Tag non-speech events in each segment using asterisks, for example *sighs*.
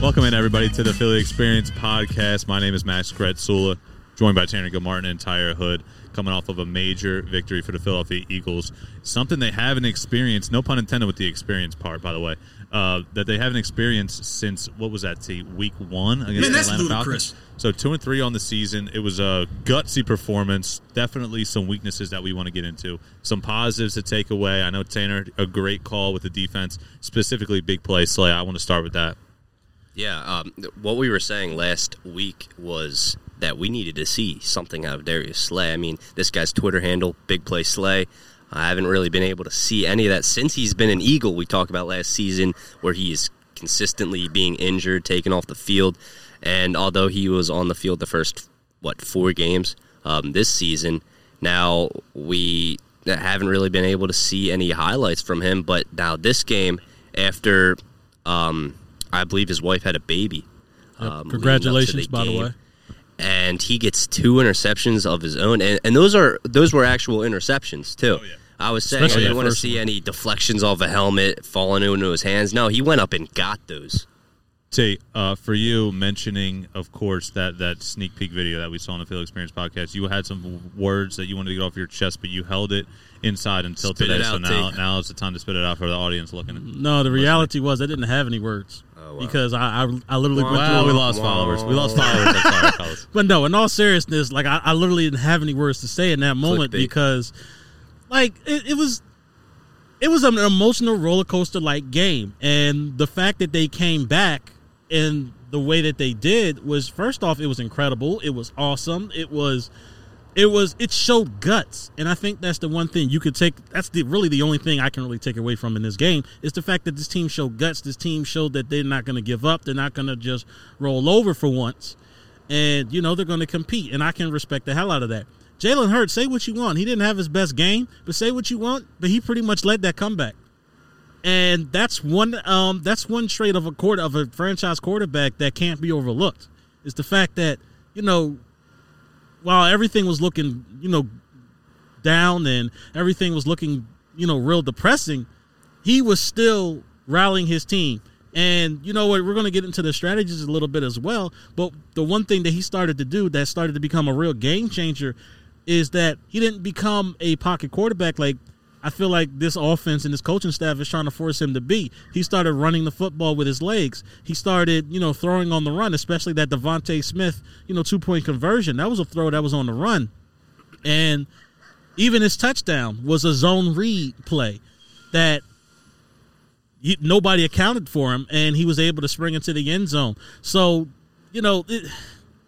Welcome in everybody to the Philly Experience podcast. My name is Max Gretzula, joined by Tanner Gilmartin and Tyre Hood, coming off of a major victory for the Philadelphia Eagles. Something they haven't experienced, no pun intended with the experience part, by the way, uh, that they haven't experienced since what was that? T week one against Man, the Atlanta ludicrous. Falcons. So two and three on the season. It was a gutsy performance. Definitely some weaknesses that we want to get into. Some positives to take away. I know Tanner a great call with the defense, specifically big play Slay. I want to start with that. Yeah, um, what we were saying last week was that we needed to see something out of Darius Slay. I mean, this guy's Twitter handle, Big Play Slay. I haven't really been able to see any of that since he's been an Eagle. We talked about last season where he is consistently being injured, taken off the field, and although he was on the field the first what four games um, this season, now we haven't really been able to see any highlights from him. But now this game, after um, I believe his wife had a baby. um, leading up to Congratulations, by the way. And he gets two interceptions of his own, and, and those are those were actual interceptions too. Oh, I was saying Especially I didn't want to see one. any deflections off a helmet falling into his hands. No, he went up and got those. T, uh, for you mentioning, of course, that that sneak peek video that we saw on the Philly Experience podcast, you had some words that you wanted to get off your chest, but you held it inside until Spit today. it so out, now, T. now is the time to spit it out for the audience looking. No, the reality was I didn't have any words Oh, wow. because I, I I literally went Well, through. we it. lost followers. We lost followers. Sorry, *laughs* fellas. But no, in all seriousness, like I, I literally didn't have any words to say in that moment Clickbait. because, like, it, it was, it was an emotional roller coaster like game, and the fact that they came back in the way that they did was first off, it was incredible. It was awesome. It was, it was, it showed guts, and I think that's the one thing you could take. That's the really the only thing I can really take away from in this game is the fact that this team showed guts. This team showed that they're not going to give up. They're not going to just roll over for once and you know they're going to compete, and I can respect the hell out of that. Jalen Hurts, say what you want. He didn't have his best game, but say what you want. But he pretty much led that comeback, and that's one. Um, that's one trait of a quarter of a franchise quarterback that can't be overlooked. Is the fact that you know, while everything was looking you know down and everything was looking you know real depressing, he was still rallying his team. And you know what? We're going to get into the strategies a little bit as well. But the one thing that he started to do that started to become a real game changer is that he didn't become a pocket quarterback like I feel like this offense and this coaching staff is trying to force him to be. He started running the football with his legs. He started, you know, throwing on the run, especially that DeVonta Smith, you know, two point conversion. That was a throw that was on the run. And even his touchdown was a zone read play that he, nobody accounted for him, and he was able to spring into the end zone. So, you know, it,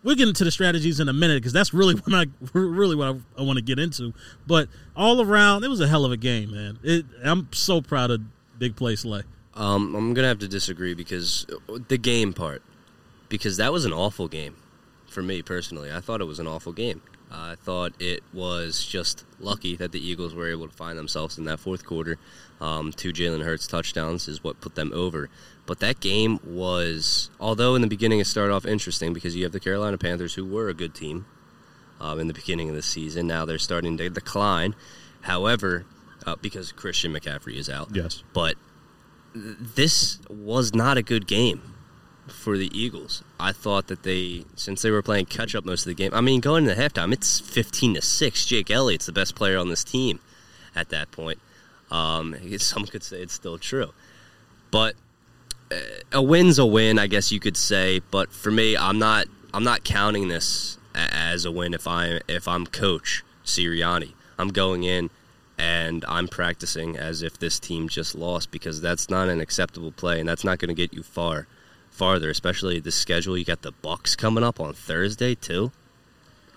we'll get into the strategies in a minute because that's really *laughs* what I really what I, I want to get into. But all around, it was a hell of a game, man. It, I'm so proud of Big Play Slay. Um, I'm gonna have to disagree because uh, the game part, because that was an awful game for me personally. I thought it was an awful game. I thought it was just lucky that the Eagles were able to find themselves in that fourth quarter. Um, two Jalen Hurts touchdowns is what put them over. But that game was, although in the beginning it started off interesting because you have the Carolina Panthers who were a good team um, in the beginning of the season. Now they're starting to decline. However, uh, because Christian McCaffrey is out. Yes. But this was not a good game for the Eagles. I thought that they, since they were playing catch up most of the game, I mean, going into halftime, it's 15 to 6. Jake Elliott's the best player on this team at that point. Um, *laughs* some could say it's still true. But uh, a win's a win, I guess you could say. But for me, I'm not. I'm not counting this as a win if I if I'm coach Sirianni. I'm going in and I'm practicing as if this team just lost because that's not an acceptable play and that's not going to get you far farther. Especially the schedule. You got the Bucs coming up on Thursday too.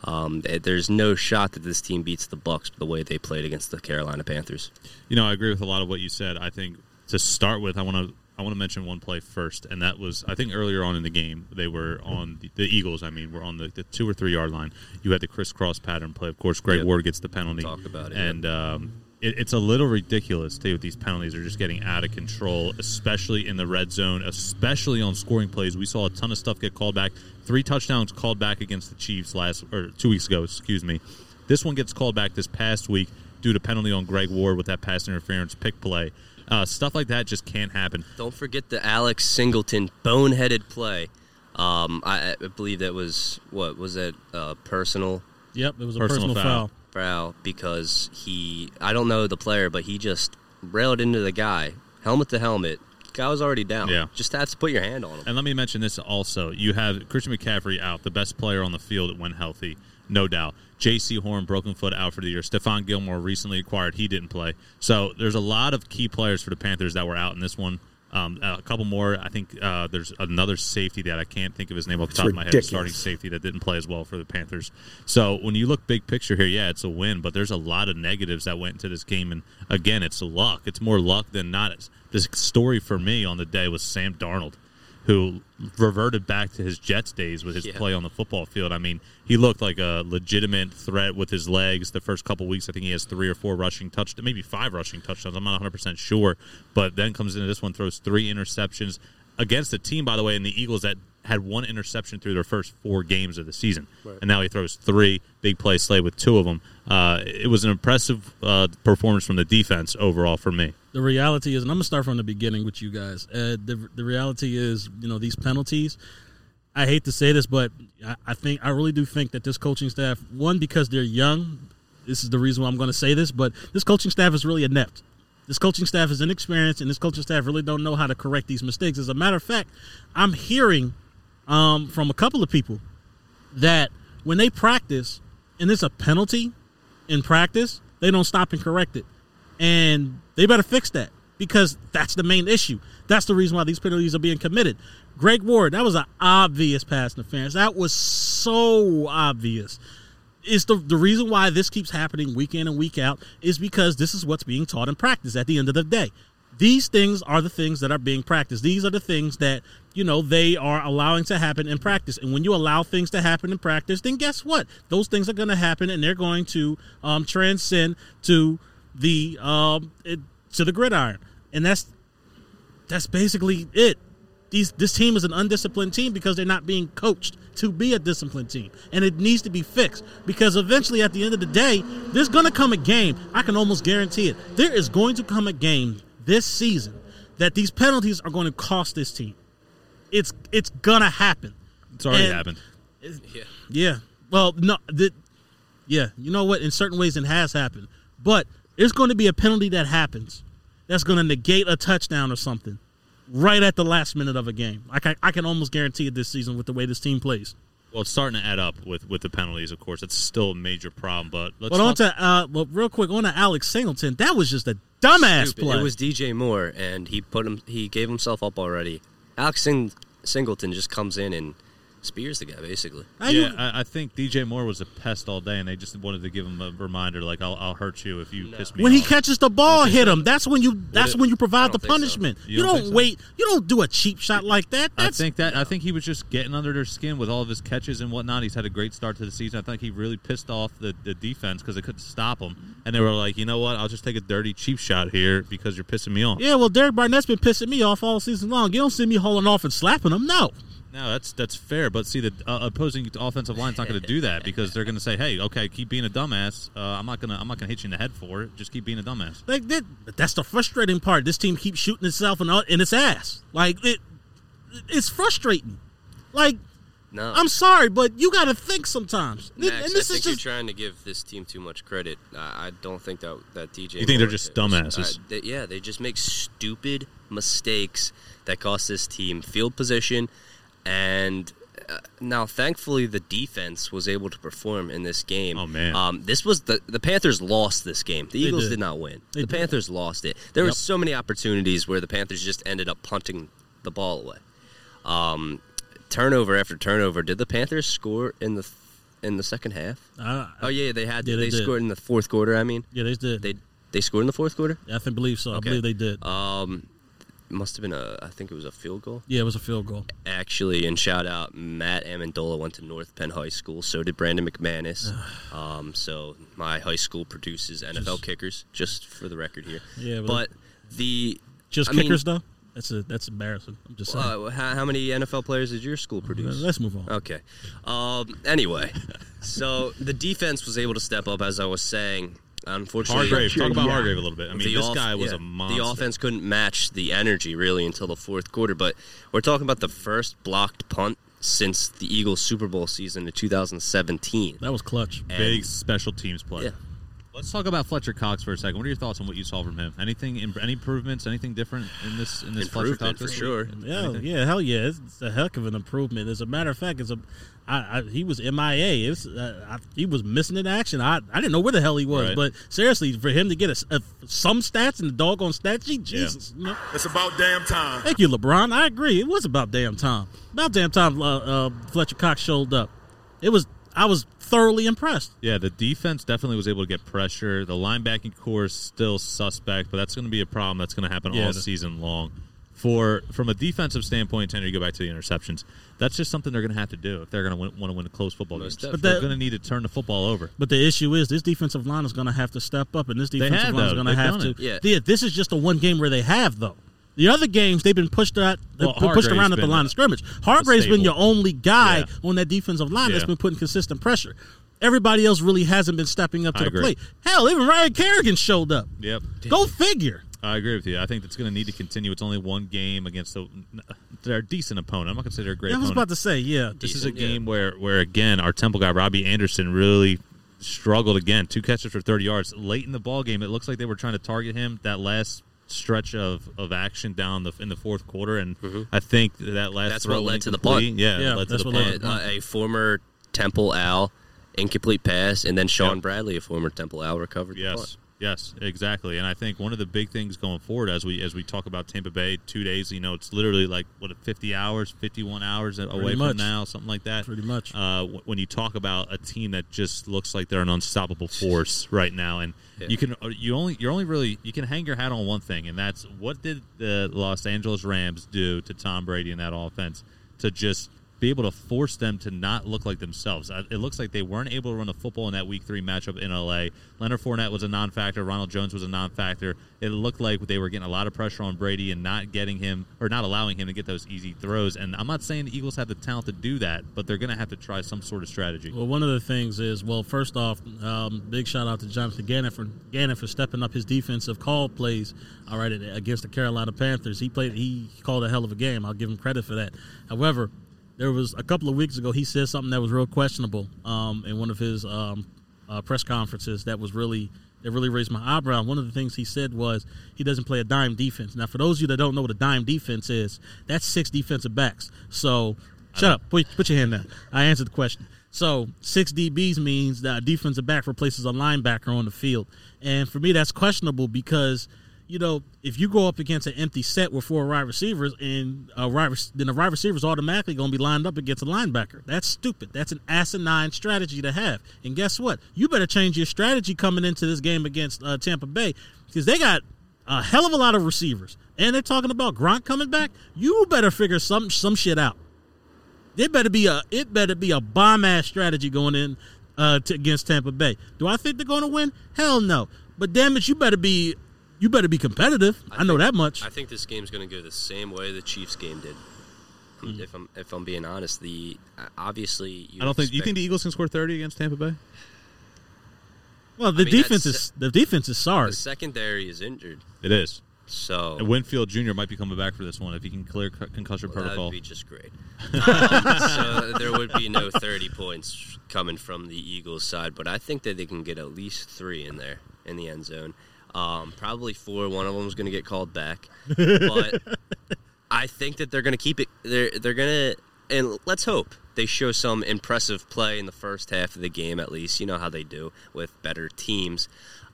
Um, there's no shot that this team beats the Bucs the way they played against the Carolina Panthers. You know, I agree with a lot of what you said. I think to start with, I want to I want to mention one play first, and that was I think earlier on in the game they were on the, the Eagles. I mean, were on the, the two or three yard line. You had the crisscross pattern play. Of course, Greg Yep. Ward gets the penalty. Talk about it, and um, it, it's a little ridiculous too. These penalties are just getting out of control, especially in the red zone, especially on scoring plays. We saw a ton of stuff get called back. Three touchdowns called back against the Chiefs last or two weeks ago. Excuse me. This one gets called back this past week due to penalty on Greg Ward with that pass interference pick play. Uh, stuff like that just can't happen. Don't forget the Alex Singleton boneheaded play. Um, I, I believe that was what was that uh, personal Yep, it was a Personal personal, foul. foul. Foul because he I don't know the player, but he just railed into the guy, helmet to helmet. Guy was already down. Yeah. just have to put your hand on him. And let me mention this also. You have Christian McCaffrey out, the best player on the field when healthy, no doubt. Jaycee Horn, broken foot, out for the year. Stephon Gilmore, recently acquired, he didn't play. So there's a lot of key players for the Panthers that were out in this one. Um, a couple more. I think uh, there's another safety that I can't think of his name off the top of my head. Starting safety that didn't play as well for the Panthers. So when you look big picture here, yeah, it's a win, but there's a lot of negatives that went into this game. And again, it's luck. It's more luck than not. This story for me on the day was Sam Darnold, who reverted back to his Jets days with his Yeah. play on the football field. I mean, he looked like a legitimate threat with his legs. The first couple weeks, I think he has three or four rushing touchdowns, maybe five rushing touchdowns. I'm not 100 percent sure, but then comes into this one, throws three interceptions against a team, by the way, in the Eagles that had one interception through their first four games of the season, and now he throws three big play slay with two of them. Uh, it was an impressive uh, performance from the defense overall for me. The reality is, and I'm gonna start from the beginning with you guys. Uh, the the reality is, you know, these penalties. I hate to say this, but I, I think I really do think that this coaching staff, one because they're young, this is the reason why I'm going to say this, but this coaching staff is really inept. This coaching staff is inexperienced, and this coaching staff really don't know how to correct these mistakes. As a matter of fact, I'm hearing um, from a couple of people that when they practice and it's a penalty in practice, they don't stop and correct it. And they better fix that because that's the main issue. That's the reason why these penalties are being committed. Greg Ward, that was an obvious pass interference. That was so obvious. It's the, the reason why this keeps happening week in and week out is because this is what's being taught in practice at the end of the day. These things are the things that are being practiced. These are the things that, you know, they are allowing to happen in practice. And when you allow things to happen in practice, then guess what? Those things are going to happen and they're going to um, transcend to the um, it, to the gridiron. And that's that's basically it. These this team is an undisciplined team because they're not being coached to be a disciplined team, and it needs to be fixed because eventually, at the end of the day, there's going to come a game. I can almost guarantee it. There is going to come a game this season that these penalties are going to cost this team. It's it's gonna happen. It's already And- happened. Yeah. Yeah. Well, no. The, yeah. You know what? In certain ways, it has happened. But there's going to be a penalty that happens that's going to negate a touchdown or something right at the last minute of a game. Like I, I can almost guarantee it this season with the way this team plays. Well, it's starting to add up with, with the penalties. Of course, it's still a major problem. But let's But on talk- to uh, well, real quick on to Alex Singleton. That was just a dumbass Stupid. play. It was DJ Moore, and he put him. He gave himself up already. Alex Sing- Singleton just comes in and spears the guy basically. How you- yeah, I, I think DJ Moore was a pest all day, and they just wanted to give him a reminder, like I'll, I'll hurt you if you piss me off. when he catches the ball, hit him. That's when you. That's it- when you provide the don't so. punishment. You You, don't don't, think so? wait. You don't do a cheap shot like that. I think that I think he was just getting under their skin with all of his catches and whatnot. He's had a great start to the season. I think he really pissed off the, the defense because they couldn't stop him, and they were like, you know what? I'll just take a dirty cheap shot here because you're pissing me off. yeah. Well, Derek Barnett's been pissing me off all season long. You don't see me hauling off and slapping him. No. No, that's that's fair, but see, the uh, opposing offensive line's not going to do that because they're going to say, "Hey, okay, keep being a dumbass. Uh, I'm not gonna I'm not gonna hit you in the head for it. Just keep being a dumbass." Like that, but that's the frustrating part. This team keeps shooting itself in, in its ass. Like it, it's frustrating. Like No, I'm sorry, but you got to think sometimes. Max, and this I is think just you're trying to give this team too much credit. I, I don't think that that DJ. You think they're just dumbasses? I- they- yeah, they just make stupid mistakes that cost this team field position, and uh, now thankfully the defense was able to perform in this game. Oh, man. um, this was the the Panthers lost this game. The Eagles did. did. not win. They the did. Panthers lost it. There were so many opportunities where the Panthers just ended up punting the ball away. Um, turnover after turnover. Did the Panthers score in the in the second half? uh, Oh yeah, they had. Yeah, they they scored in the fourth quarter. I mean, yeah, they did. they they scored in the fourth quarter. I think believe so. I believe they did. Um, must have been a. I think it was a field goal. yeah, it was a field goal. Actually, and shout out Matt Ammendola went to North Penn High School. So did Brandon McManus. *sighs* um, so my high school produces NFL Just- kickers. Just for the record here. Yeah, but- but the Just I mean, kickers though. That's a that's embarrassing. I'm just saying. Uh, how, how many NFL players did your school produce? Let's move on. Okay. Um, anyway, *laughs* so the defense was able to step up, as I was saying. Unfortunately, Hargrave. Talk about Yeah. Hargrave a little bit. I mean, the this off- guy was yeah, a monster. The offense couldn't match the energy really until the fourth quarter. But we're talking about the first blocked punt since the Eagles Super Bowl season in 2017. That was clutch. And- big special teams play. Yeah. Let's talk about Fletcher Cox for a second. What are your thoughts on what you saw from him? Anything, any improvements? Anything different in this in this Fletcher Cox for sure. Yeah, yeah, hell yeah! It's, it's a heck of an improvement. As a matter of fact, it's a, I, I, he was MIA. It's, uh, I, he was missing in action. I, I didn't know where the hell he was. Right. But seriously, for him to get a, a- some stats in the doggone stat sheet, Jesus. you know? It's about damn time. Thank you, LeBron. I agree. It was about damn time. About damn time. Uh, uh, Fletcher Cox showed up. It was. I was thoroughly impressed. Yeah, the defense definitely was able to get pressure. The linebacking core is still suspect, but that's going to be a problem that's going to happen Yeah, all the- season long. For from a defensive standpoint, Tanner, you go back to the interceptions. That's just something they're going to have to do if they're going to want to win a close football game. But They're going to need to turn the football over. But the issue is this defensive line is going to have to step up, and this defensive have, line is going to They've to. it. Yeah. this is just a one game where they have though. The other games they've been pushed out, Well, been pushed around at the line of scrimmage. Hargrave's been staple. your only guy Yeah. on that defensive line that's been putting consistent pressure. Everybody else really hasn't been stepping up to I the agree. plate. Hell, even Ryan Kerrigan showed up. Yep. Go figure. I agree with you. I think that's going to need to continue. It's only one game against a they're a decent opponent. I'm not going to say they're a great I was opponent. about to say, yeah. this is a Decent, yeah. game where where again our Temple guy Robbie Anderson really struggled again. Two catches for 30 yards late in the ball game. It looks like they were trying to target him that last stretch of, of action down the in the fourth quarter, and I think that last That's throw what led to the incomplete. punt. Yeah, Yeah, led to that's the what led punt. to the And, uh, a former Temple Al incomplete pass, and then Sean Yep. Bradley, a former Temple Al, recovered. the punt. Yes, yes, exactly. And I think one of the big things going forward as we as we talk about Tampa Bay, two days, you know, it's literally like what fifty hours, fifty one hours away much. from now, something like that. Pretty much. Uh, when you talk about a team that just looks like they're an unstoppable force *laughs* right now, and Yeah. you can uh, you only you're only really you can hang your hat on one thing, and that's what did the Los Angeles Rams do to Tom Brady in that offense to just be able to force them to not look like themselves. It looks like they weren't able to run the football in that Week Three matchup in LA. Leonard Fournette was a non-factor. Ronald Jones was a non-factor. It looked like they were getting a lot of pressure on Brady and not getting him or not allowing him to get those easy throws. And I'm not saying the Eagles have the talent to do that, but they're going to have to try some sort of strategy. Well, one of the things is, well, first off, um, big shout out to Jonathan Gannon for Gannon for stepping up his defensive call plays. All right, against the Carolina Panthers, he played. He called a hell of a game. I'll give him credit for that. However, there was a couple of weeks ago he said something that was real questionable um, in one of his um, uh, press conferences that was really that really raised my eyebrow. One of the things he said was he doesn't play a dime defense. Now, for those of you that don't know what a dime defense is, that's six defensive backs. So shut up, put, put your hand down. I answered the question. So six DBs means that a defensive back replaces a linebacker on the field, and for me that's questionable because you know if you go up against an empty set with four wide receivers and a wide, then the wide receivers automatically going to be lined up against a linebacker. That's stupid. That's an asinine strategy to have. And guess what? You better change your strategy coming into this game against uh, Tampa Bay because they got a hell of a lot of receivers, and they're talking about Gronk coming back. You better figure some some shit out. It better be a it better be a bomb ass strategy going in uh, to, against Tampa Bay. Do I think they're going to win? Hell no. But damn it, you better be you better be competitive. I, know think- that much. I think this game's going to go the same way the Chiefs game did. Hmm. If I'm if I'm being honest, the obviously you I don't think you think the Eagles can score 30 against Tampa Bay. well, the mean, defense is the defense is sorry. the secondary is injured, It is. so And Winfield Jr. might be coming back for this one if he can clear c- concussion Well, that protocol. would be just great. *laughs* Um, so there would be no 30 points coming from the Eagles side, but I think that they can get at least three in there in the end zone. Um, probably four. One of them is going to get called back, *laughs* but I think that they're going to keep it. They're they're going to, and let's hope they show some impressive play in the first half of the game. At least you know how they do with better teams.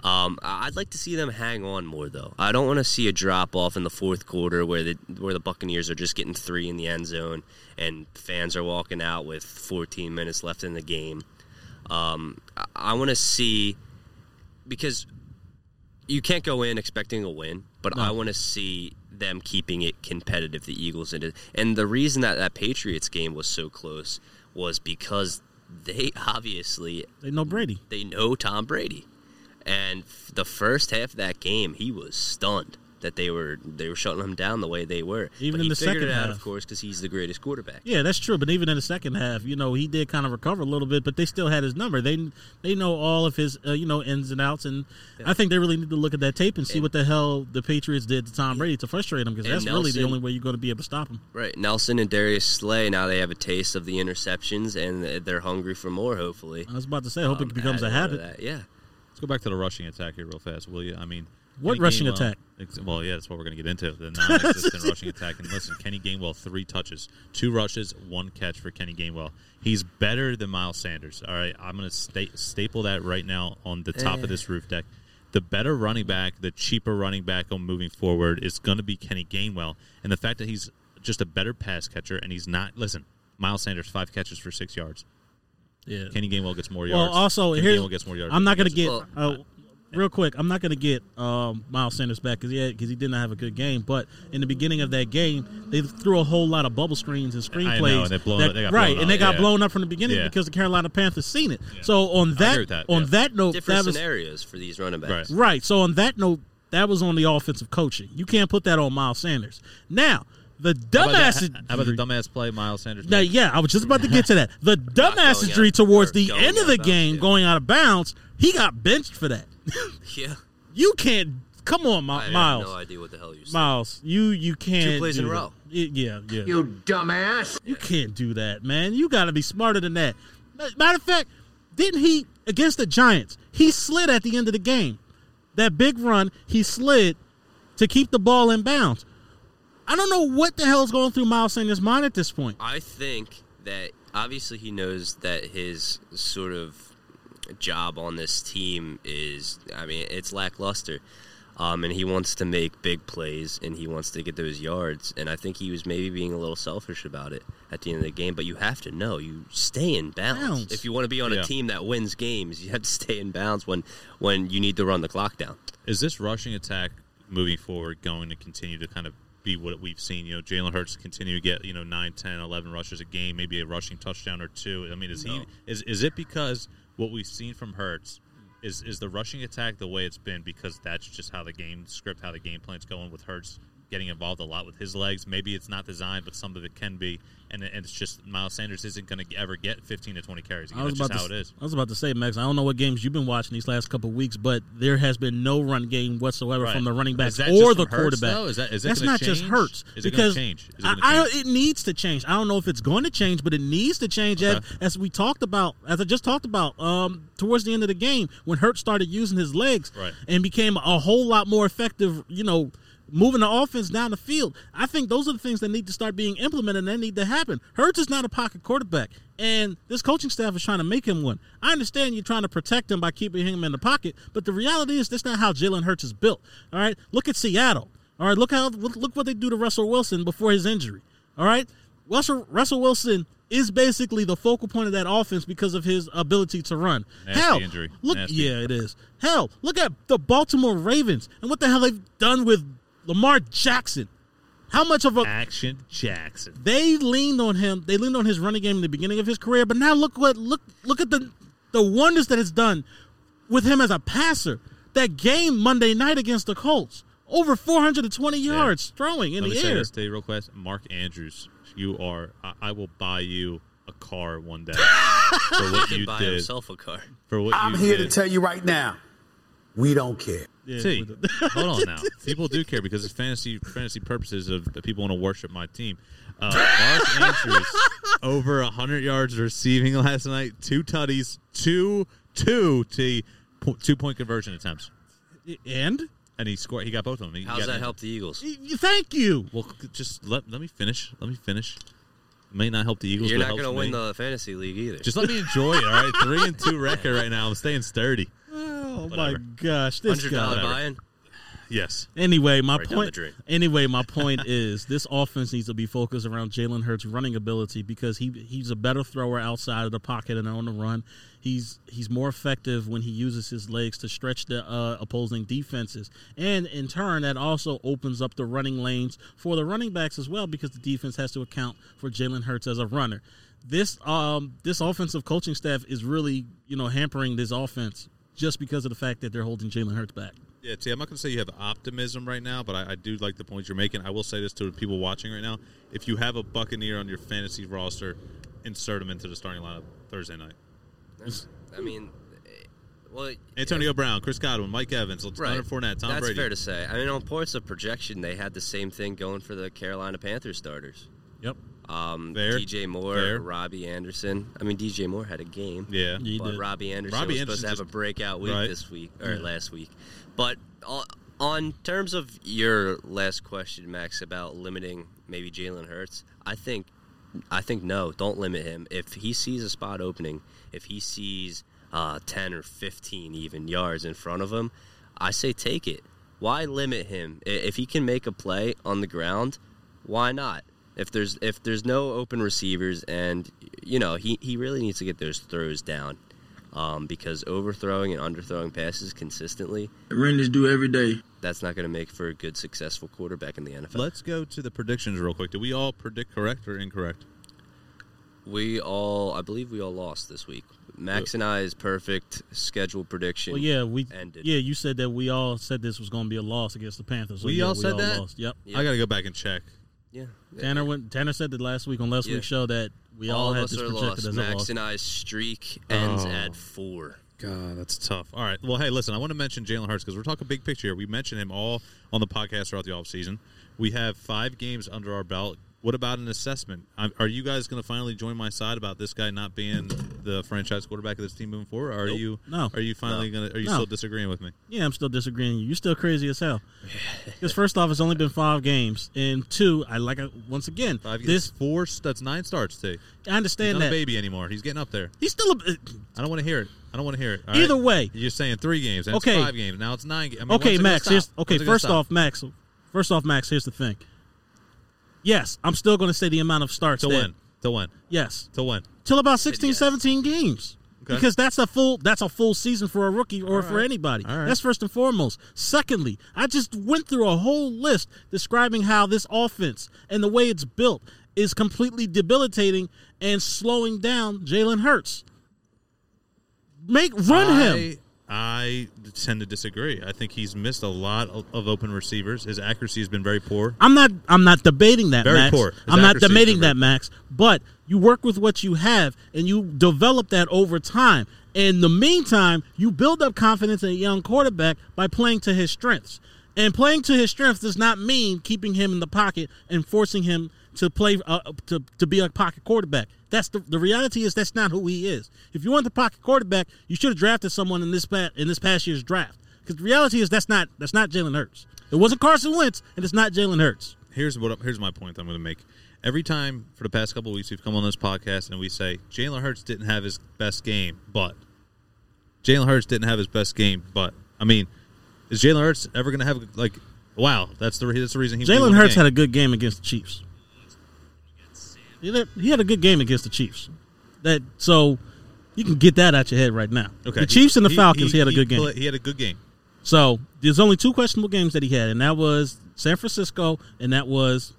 Um, I'd like to see them hang on more, though. I don't want to see a drop off in the fourth quarter where the where the Buccaneers are just getting three in the end zone and fans are walking out with 14 minutes left in the game. Um, I, I want to see because you can't go in expecting a win, but I want to see them keeping it competitive. The Eagles and and the reason that that Patriots game was so close was because they *laughs* obviously They know Brady. they know Tom Brady. And f- the first half of that game, he was stunned that they were they were shutting him down the way they were. Even But in he the second it out, half. of course, because he's the greatest quarterback. Yeah, that's true. But even in the second half, you know, he did kind of recover a little bit, but they still had his number. They they know all of his uh, you know ins and outs, and I think they really need to look at that tape and see And- what the hell the Patriots did to Tom Brady to frustrate him because And that's really the only way you're going to be able to stop him. Right, Nelson and Darius Slay. Now they have a taste of the interceptions, and they're hungry for more. Hopefully, I was about to say, I hope Um, it becomes a add on to habit. that, Yeah, Let's go back to the rushing attack here real fast, will you? I mean, What Kenny rushing Gainwell- attack? ex- Well, yeah, that's what we're going to get into the non-existent *laughs* rushing attack. And listen, Kenny Gainwell three touches, two rushes, one catch for Kenny Gainwell. He's better than Miles Sanders. All right, I'm going to sta- staple that right now on the top of this roof deck. The better running back, the cheaper running back on moving forward is going to be Kenny Gainwell, and the fact that he's just a better pass catcher and he's not. Listen, Miles Sanders five catches for six yards. Yeah. Kenny Gainwell gets more yards. well, yards. also Kenny here's Gainwell gets more yards. I'm not going to get Well, uh, real quick. I'm not going to get um, Miles Sanders back because he because he did not have a good game. But in the beginning of that game, they threw a whole lot of bubble screens and screen know, plays. blown that- up- they got right, and they got yeah. blown up from the beginning Yeah. because the Carolina Panthers seen it. So on that, that, on yeah. that note, different that was scenarios for these running backs. Right. Right. So on that note, that was on the offensive coaching. You can't put that on Miles Sanders. Now, the How about, dumbass. how about the dumbass play Miles Sanders? Now, yeah, I was just about to get to that. The *laughs* dumbass going injury towards the end of out the of bounds, game, going out of bounds, he got benched for that. *laughs* Yeah, you can't. Come on, Mi- I Miles. have no idea what the hell you said. Miles, you you can't. Two plays do in a that. row. Y- Yeah, yeah. You dumbass. You can't do that, man. You got to be smarter than that. Matter of fact, didn't he against the Giants? He slid at the end of the game. That big run, he slid to keep the ball in bounds. I don't know what the hell is going through Miles Sanders' mind at this point. I think that obviously he knows that his sort of job on this team is, I mean, it's lackluster. Um, and he wants to make big plays and he wants to get those yards. And I think he was maybe being a little selfish about it at the end of the game. But you have to know you stay in bounds. Bounds. If you want to be on Yeah. a team that wins games, you have to stay in bounds when, when you need to run the clock down. Is this rushing attack moving forward going to continue to kind of be what we've seen? You know, Jalen Hurts continue to get, you know, 9, 10, 11 rushes a game, maybe a rushing touchdown or two. I mean, is he is is it because what we've seen from Hurts is is the rushing attack the way it's been because that's just how the game script, how the game plan's going with Hurts getting involved a lot with his legs. Maybe it's not designed, but some of it can be, and, and it's just Miles Sanders isn't going to ever get 15 to 20 carries. Again, I was that's just about how to, it is. I was about to say, Max. I don't know what games you've been watching these last couple of weeks, but there has been no run game whatsoever Right. from the running backs or the Hurts, quarterback. though? Is that- is it That's not just change? Hurts Is it because change? Is it I, I, it needs to change. I don't know if it's going to change, but it needs to change. As, as we talked about, as I just talked about, um, towards the end of the game when Hurts started using his legs Right. and became a whole lot more effective. You know. Moving the offense down the field, I think those are the things that need to start being implemented and that need to happen. Hurts is not a pocket quarterback, and this coaching staff is trying to make him one. I understand you're trying to protect him by keeping him in the pocket, but the reality is that's not how Jalen Hurts is built. All right, look at Seattle. All right, look how look, what they do to Russell Wilson before his injury. All right, Russell Russell Wilson is basically the focal point of that offense because of his ability to run. Nasty Hell, injury. look, Nasty. yeah, it is. Hell, look at the Baltimore Ravens and what the hell they've done with Lamar Jackson. How much of a Action Jackson. they leaned on him. They leaned on his running game in the beginning of his career, but now look what look look at the the wonders that it's done with him as a passer. That game Monday night against the Colts, over 420 yards throwing in Let the me say air. this to you real quick. Mark Andrews, you are. I, I will buy you a car one day *laughs* for what He you buy did. himself a car. For what I'm you here did. to tell you right now, we don't care. Yeah, See, *laughs* hold on *laughs* now. People do care because it's fantasy fantasy purposes of the people want to worship my team. Uh, Mark *laughs* Andrews over hundred yards receiving last night, two tutties, two two t two point conversion attempts, and and he scored. He got both of them. He How's got- that help the Eagles? thank you. Well, just let let me finish. Let me finish. May not help the Eagles. You're but not going to win the fantasy league either. Just let me enjoy it. All right, three and two record right now. I'm staying sturdy. Oh my gosh, this hundred guy. dollar Whatever. buy-in. Yes. Anyway, my Right down the point. drain. Anyway, my *laughs* point is this offense needs to be focused around Jalen Hurts' running ability because he he's a better thrower outside of the pocket and on the run. He's he's more effective when he uses his legs to stretch the uh, opposing defenses, and in turn, that also opens up the running lanes for the running backs as well because the defense has to account for Jalen Hurts as a runner. This um this offensive coaching staff is really you know hampering this offense just because of the fact that they're holding Jalen Hurts back. Yeah, T, I'm not going to say you have optimism right now, but I, I do like the points you're making. I will say this to the people watching right now: if you have a Buccaneer on your fantasy roster, insert him into the starting lineup Thursday night. I mean, eh, well, Antonio Brown, Chris Godwin, Mike Evans, Leonard right. Fournette, Tom That's Brady. fair to say. I mean, on points of projection, they had the same thing going for the Carolina Panthers starters. Yep. Um, Fair. DJ Moore, Fair. Robbie Anderson. I mean, DJ Moore had a game. yeah, He but did. Robbie Anderson Robbie was supposed to have Anderson a breakout week Right. this week or Yeah. last week. But on, on terms of your last question, Max, about limiting maybe Jalen Hurts, I think, I think no, don't limit him. If he sees a spot opening, if he sees uh, ten or fifteen even yards in front of him, I say take it. Why limit him? If he can make a play on the ground, why not? If there's if there's no open receivers and you know he, he really needs to get those throws down um, because overthrowing and underthrowing passes consistently Renders do every day. that's not going to make for a good successful quarterback in the NFL. Let's go to the predictions real quick. Do we all predict correct or incorrect? we all I believe we all lost this week. Max and I I's perfect schedule prediction. Well, yeah, we ended. yeah. You said that we all said this was going to be a loss against the Panthers. So We yeah, all said that? Lost. Yep. Yeah. I got to go back and check. Yeah. Tanner went. Tanner said that last week on last Yeah. week's show that we all, all had of us this are projected lost. as a Max loss. and I's streak ends Oh. at four. God, that's tough. All right. Well, hey, listen, I want to mention Jalen Hurts because we're talking big picture here. We mentioned him all on the podcast throughout the offseason. We have five games under our belt. What about an assessment? are you guys going to finally join my side about this guy not being the franchise quarterback of this team moving forward? Or are Nope. you? No. Are you finally going to? Are you No. still disagreeing with me? Yeah, I'm still disagreeing. You. You're still crazy as hell. *laughs* Because first off, it's only been five games, and two, I like it once again. Five games. this four. That's nine starts. T. I understand not a that baby anymore. He's getting up there. he's still a. Uh, I don't want to hear it. I don't want to hear it. All Either right? way. you're saying three games. And Okay. Five games. Now it's nine. ga- I mean, okay, when's it gonna Max. Here's, okay, When's it gonna first off, Max. First off, Max. Here's the thing. Yes, I'm still going to say the amount of starts. till that- when? Till when? Yes, Till when? till about 16, Yes. 17 games. Okay. Because that's a full that's a full season for a rookie or for anybody. All right. That's first and foremost. Secondly, I just went through a whole list describing how this offense and the way it's built is completely debilitating and slowing down Jalen Hurts. Make run I, him. I tend to disagree. I think he's missed a lot of, open receivers. His accuracy has been very poor. I'm not I'm not debating that, Very Max. poor. His I'm not debating that, Max. But you work with what you have and you develop that over time. In the meantime, you build up confidence in a young quarterback by playing to his strengths. And playing to his strengths does not mean keeping him in the pocket and forcing him to play uh, to to be a pocket quarterback. That's the the reality is that's not who he is. If you want the pocket quarterback, you should have drafted someone in this past, in this past year's draft. Because the reality is that's not that's not Jalen Hurts. It wasn't Carson Wentz, and it's not Jalen Hurts. Here's what here's my point I'm going to make. Every time for the past couple of weeks we've come on this podcast and we say Jalen Hurts didn't have his best game, but Jalen Hurts didn't have his best game, but I mean, is Jalen Hurts ever going to have like? Wow, that's the that's the reason he. Jalen Hurts had a good game against the Chiefs. He had, a good game against the Chiefs. That so you can get that out your head right now. okay. The Chiefs and the Falcons, he, had a good game. play- He had a good game. So there's only two questionable games that he had, and that was San Francisco, and that was,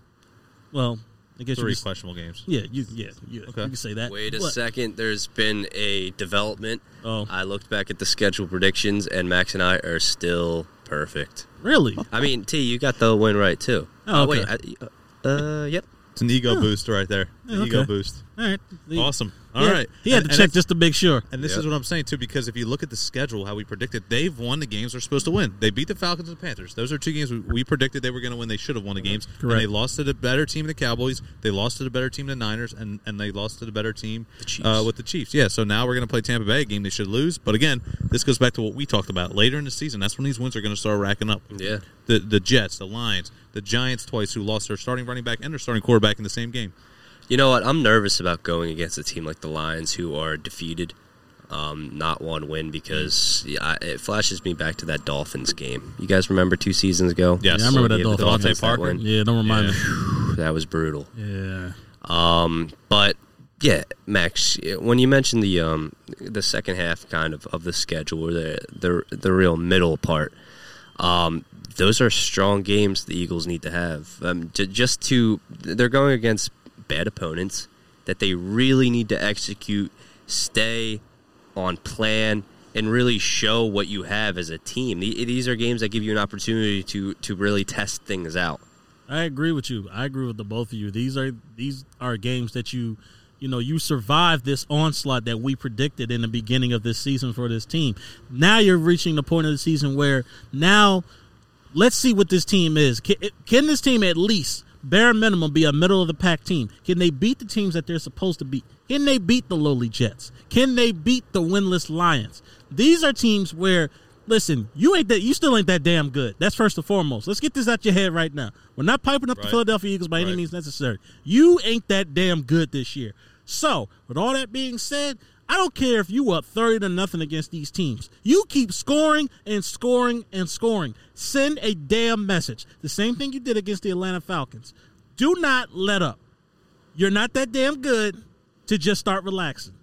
well, I guess Three you could, questionable games. yeah, you yeah, yeah Okay. you can say that. Wait a But- second. There's been a development. Oh. I looked back at the schedule predictions, and Max and I are still perfect. Really? I mean, T, you got the win right too. Oh, Uh, wait, okay. I, uh, yep. It's an ego boost right there. Yeah, An ego okay. boost. All right. He- Awesome. he had- right. He had And- to and check just to make sure. And this Yep. is what I'm saying too, because if you look at the schedule, how we predicted, they've won the games they're supposed to win. They beat the Falcons and the Panthers. Those are two games we, we predicted they were going to win. They should have won the games. And Correct. they lost to the better team, the Cowboys. They lost to the better team, the Niners, and, and they lost to the better team Chiefs. uh, with the Chiefs. Yeah. So now we're going to play Tampa Bay, a game they should lose. But again, this goes back to what we talked about later in the season. That's when these wins are going to start racking up. Yeah. The the Jets, the Lions, the Giants twice, who lost their starting running back and their starting quarterback in the same game. You know what? I'm nervous about going against a team like the Lions, who are defeated, um, not one win, because yeah, it flashes me back to that Dolphins game. You guys remember two seasons ago? Yes. Yeah, I remember that Gave the Dolphins Dolphins game. that win. Yeah, don't remind Yeah. me. That was brutal. Yeah. Um, but yeah, Max, when you mentioned the um, the second half kind of of the schedule, or the the the real middle part, um, those are strong games the Eagles need to have. Um, j- just to they're going against bad opponents that they really need to execute, stay on plan, and really show what you have as a team. These are games that give you an opportunity to to really test things out. I agree with you. I agree with the both of you. These are these are games that you you know you survived this onslaught that we predicted in the beginning of this season for this team. Now you're reaching the point of the season where now let's see what this team is. Can, can this team at least bare minimum be a middle of the pack team? Can they beat the teams that they're supposed to beat? Can they beat the lowly Jets? Can they beat the winless Lions? These are teams where listen, you ain't that you still ain't that damn good. That's first and foremost. Let's get this out your head right now. We're not piping up the Philadelphia Eagles by any means necessary. You ain't that damn good this year. So, with all that being said, I don't care if you up 30 to nothing against these teams. You keep scoring and scoring and scoring. Send a damn message. The same thing you did against the Atlanta Falcons. Do not let up. You're not that damn good to just start relaxing.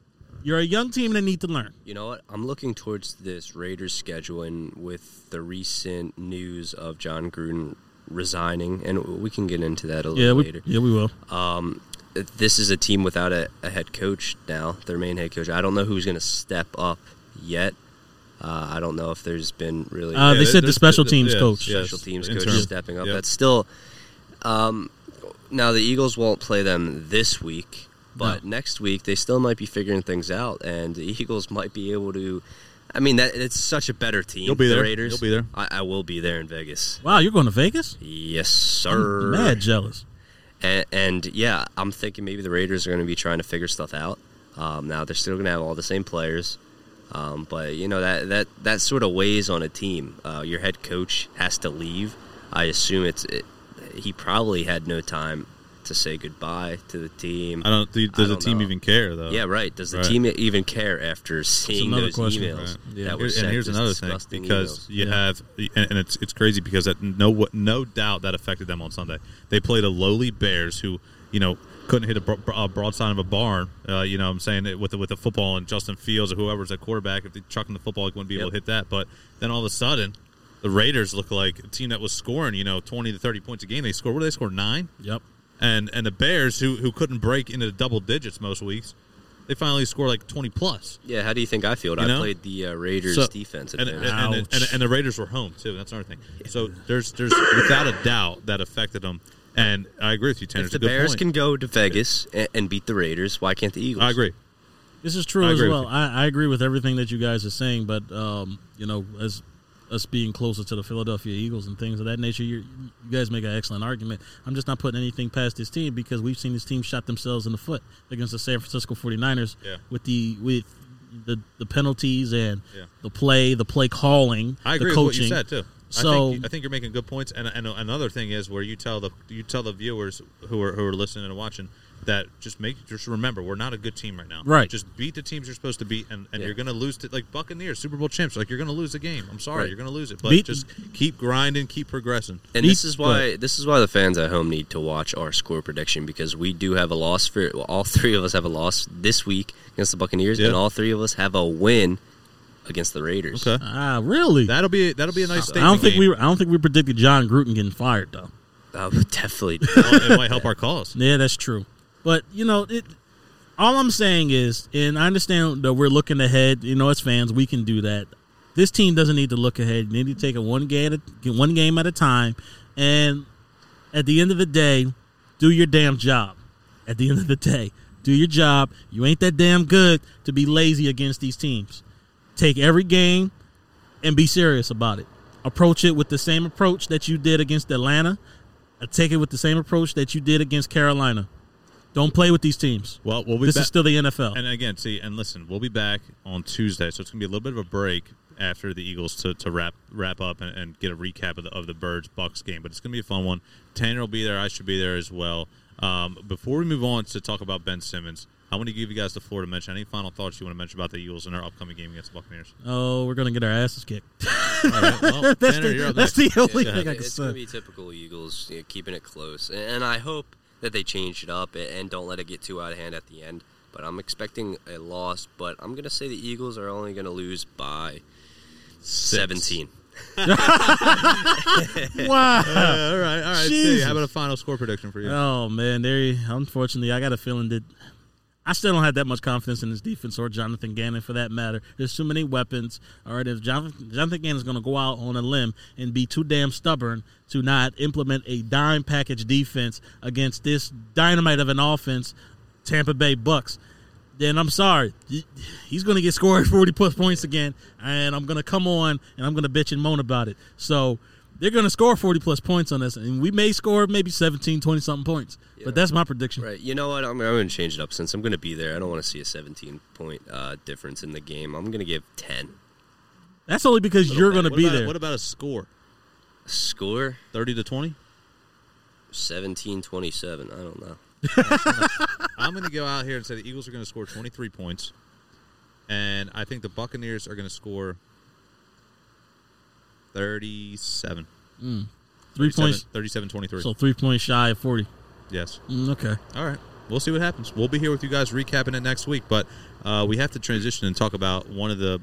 You're a young team that need to learn. You know what? I'm looking towards this Raiders schedule, and with the recent news of Jon Gruden resigning, and we can get into that a little Yeah, we, later. yeah, we will. Um, This is a team without a, a head coach now, their main head coach. I don't know who's going to step up yet. Uh, I don't know if there's been really Uh, they said the special there- teams yeah, coach. yeah, special teams interim. coach stepping up. Yep. That's still. Um, now the Eagles won't play them this week, but next week they still might be figuring things out, and the Eagles might be able to. I mean, that it's such a better team. You'll be the there. Raiders. You'll be there. I, I will be there in Vegas. Wow, you're going to Vegas? Yes, sir. I'm mad jealous. And, and yeah, I'm thinking maybe the Raiders are going to be trying to figure stuff out. Um, now they're still going to have all the same players, um, but you know that that that sort of weighs on a team. Uh, your head coach has to leave. I assume it's it, he probably had no time to say goodbye to the team. I don't. Does I the don't team know. even care though? Yeah, right. Does the Right. team even care after seeing another those question. emails? Right. Yeah. That were Here- sent, and here's another thing because emails. you Yeah. have, and and it's it's crazy because that no no doubt that affected them on Sunday. They played a lowly Bears who you know couldn't hit a, bro- a broadside of a barn. Uh, you know, what I'm saying it with the, with the football and Justin Fields or whoever's at quarterback. If they chucking the football, he wouldn't be able to hit that. But then all of a sudden, the Raiders look like a team that was scoring you know 20 to 30 points a game. They scored. What did they score? Nine. Yep. And and the Bears who who couldn't break into the double digits most weeks, they finally score like 20 plus. Yeah, how do you think I feel? You I know? played the uh, Raiders So- defense. and, At and, and, and, and the Raiders were home too. That's another thing. So there's there's without a doubt that affected them. And I agree with you, Tanner. if It's the a good Bears point. can go to Vegas and, and beat the Raiders, why can't the Eagles? I agree. This is true I as agree well. I, I agree with everything that you guys are saying, but um, you know, as us being closer to the Philadelphia Eagles and things of that nature, you you guys make an excellent argument. I'm just not putting anything past this team because we've seen this team shot themselves in the foot against the San Francisco 49ers Yeah. with the with the the penalties and Yeah. the play, the play calling, I agree the with what coaching. you said too. I So- think, I think you're making good points. And, and another thing is where you tell the you tell the viewers who are who are listening and watching that just make just remember we're not a good team right now. Right. Just beat the teams you're supposed to beat, and, and Yeah. you're going to lose to like Buccaneers, Super Bowl champs. Like you're going to lose the game. I'm sorry, Right. you're going to lose it, but Beat- just keep grinding, keep progressing. And Beat- this is why this is why the fans at home need to watch our score prediction because we do have a loss for well, all three of us have a loss this week against the Buccaneers, Yeah. and all three of us have a win against the Raiders. Okay. Ah, really? That'll be that'll be a nice thing. I don't think game. we. I don't think we predicted Jon Gruden getting fired though. That would definitely. Well, it might help our cause. Yeah, that's true. But you know, it. All I'm saying is, and I understand that we're looking ahead. You know, as fans, we can do that. This team doesn't need to look ahead. Need to take it one game, at a, one game at a time, and at the end of the day, do your damn job. At the end of the day, do your job. You ain't that damn good to be lazy against these teams. Take every game and be serious about it. Approach it with the same approach that you did against Atlanta. Take it with the same approach that you did against Carolina. Don't play with these teams. Well, we'll be This back. is still the NFL. And again, see, and listen, we'll be back on Tuesday, so it's gonna be a little bit of a break after the Eagles to, to wrap wrap up and, and get a recap of the of the Birds Bucs game. But it's gonna be a fun one. Tanner will be there. I should be there as well. Um, before we move on to talk about Ben Simmons, I want to give you guys the floor to mention any final thoughts you want to mention about the Eagles in their upcoming game against the Buccaneers. oh, we're gonna get our asses kicked. *laughs* All right, well, *laughs* That's Tanner, the, that's the only Yeah. thing I can it's going to be typical Eagles, you know, keeping it close, and, and I hope that they change it up and- and don't let it get too out of hand at the end. But I'm expecting a loss, but I'm going to say the Eagles are only going to lose by 17. *laughs* Wow. Uh, all right, all right. See, how about a final score prediction for you? Oh man, there. You, unfortunately, I got a feeling that I still don't have that much confidence in his defense or Jonathan Gannon for that matter. There's too many weapons. All right, if Jonathan, Jonathan Gannon is going to go out on a limb and be too damn stubborn to not implement a dime package defense against this dynamite of an offense, Tampa Bay Bucs, then I'm sorry. He's going to get scored *laughs* 40 plus points again, and I'm going to come on and I'm going to bitch and moan about it. So they're going to score 40 plus points on us, and we may score maybe 17, 20 something points. But that's my prediction. Right. You know what? I'm, I'm going to change it up since I'm going to be there. I don't want to see a 17 point uh, difference in the game. I'm going to give 10. That's only because you're going to be about- there. What about a score? Score Thirty to twenty. 17 27. I don't know. *laughs* I'm going to go out here and say the Eagles are going to score 23 points, and I think the Buccaneers are going to score 37. three points. 37 23. So three points shy of 40. Yes. Mm, okay. All right. We'll see what happens. We'll be here with you guys recapping it next week, but uh, we have to transition and talk about one of the,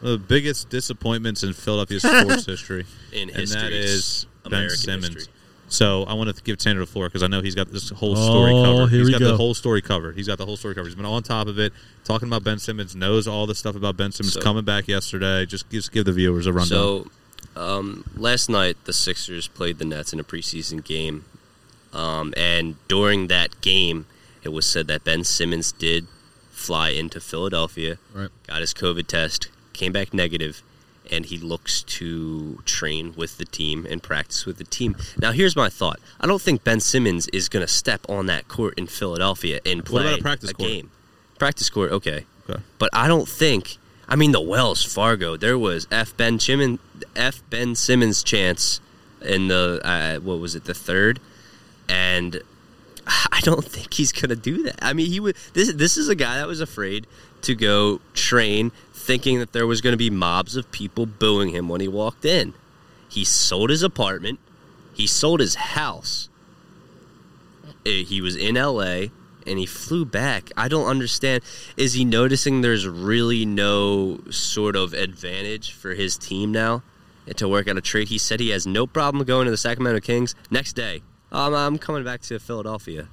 one of the biggest disappointments in Philadelphia *laughs* sports history, In and history, that is Ben American Simmons. history. So I want to give Tanner the floor because I know he's got this whole story Oh, covered. here He's we got go. the whole story covered. He's got the whole story covered. He's been on top of it, talking about Ben Simmons. Knows all the stuff about Ben Simmons So- coming back yesterday. Just just give the viewers a rundown. So, um, last night the Sixers played the Nets in a preseason game, um, and during that game, it was said that Ben Simmons did fly into Philadelphia, Right. got his COVID test, came back negative, and he looks to train with the team and practice with the team. Now, here's my thought: I don't think Ben Simmons is going to step on that court in Philadelphia and play about a practice court? game. Practice court, okay. okay. But I don't think. I mean, the Wells Fargo. There was F Ben Simmons, F Ben Simmons chance in the uh, what was it, the third, and I don't think he's gonna do that. I mean, he would. This this is a guy that was afraid to go train, thinking that there was going to be mobs of people booing him when he walked in. He sold his apartment. He sold his house. Eh, He was in L.A. and he flew back. I don't understand. Is he noticing there's really no sort of advantage for his team now to work out a trade? He said he has no problem going to the Sacramento Kings. Next day, um, I'm coming back to Philadelphia.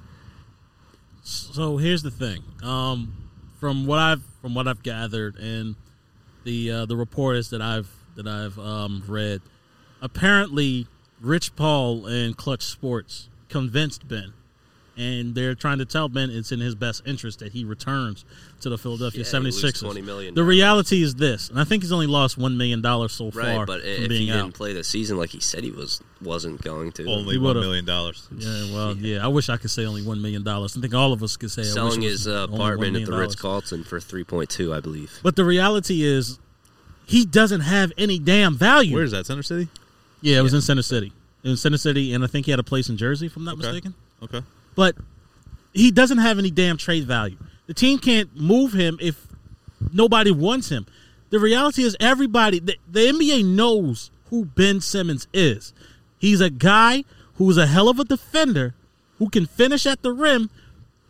So here's the thing. Um, from what I've from what I've gathered and the uh, the reports that I've that I've um, read, apparently Rich Paul and Clutch Sports convinced Ben, and they're trying to tell Ben it's in his best interest that he returns to the Philadelphia Yeah, he 76ers. $20 million. The reality is this, and I think he's only lost one million dollars so Right, far but from if being he out. didn't play the season like he said he was wasn't going to, Only He million dollars. Yeah, well, yeah. I wish I could say only one million dollars. I think all of us could say I wish selling his uh, apartment at the. Ritz Carlton for three point two, I believe. But the reality is, he doesn't have any damn value. Where is that? Center City. yeah, it was in Center City. In Center City, and I think he had a place in Jersey, if I'm not Okay. mistaken. Okay. But he doesn't have any damn trade value. The team can't move him if nobody wants him. The reality is, everybody, the, the NBA knows who Ben Simmons is. He's a guy who's a hell of a defender who can finish at the rim,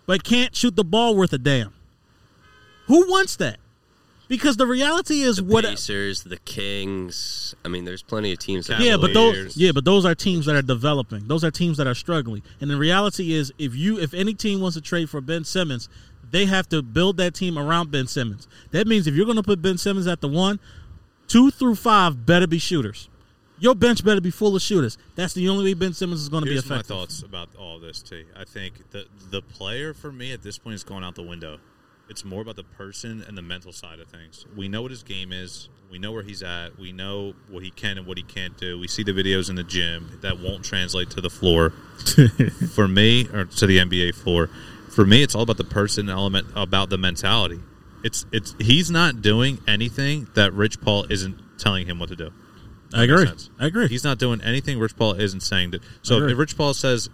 but can't shoot the ball worth a damn. Who wants that? Because the reality is The what Pacers, the Kings. I mean, there's plenty of teams. That yeah, but those yeah, but those are teams that are developing. Those are teams that are struggling. And the reality is, if you if any team wants to trade for Ben Simmons, they have to build that team around Ben Simmons. That means if you're going to put Ben Simmons at the one, two through five better be shooters. Your bench better be full of shooters. That's the only way Ben Simmons is going to be Here's my thoughts about all this, T. I think the the player for me at this point is going out the window. It's more about the person and the mental side of things. We know what his game is. We know where he's at. We know what he can and what he can't do. We see the videos in the gym that won't translate to the floor. *laughs* for me, or to the NBA floor, for me, it's all about the person element, about the mentality. It's it's he's not doing anything that Rich Paul isn't telling him what to do. I That makes agree. I agree. He's not doing anything Rich Paul isn't saying. that. so if Rich Paul says,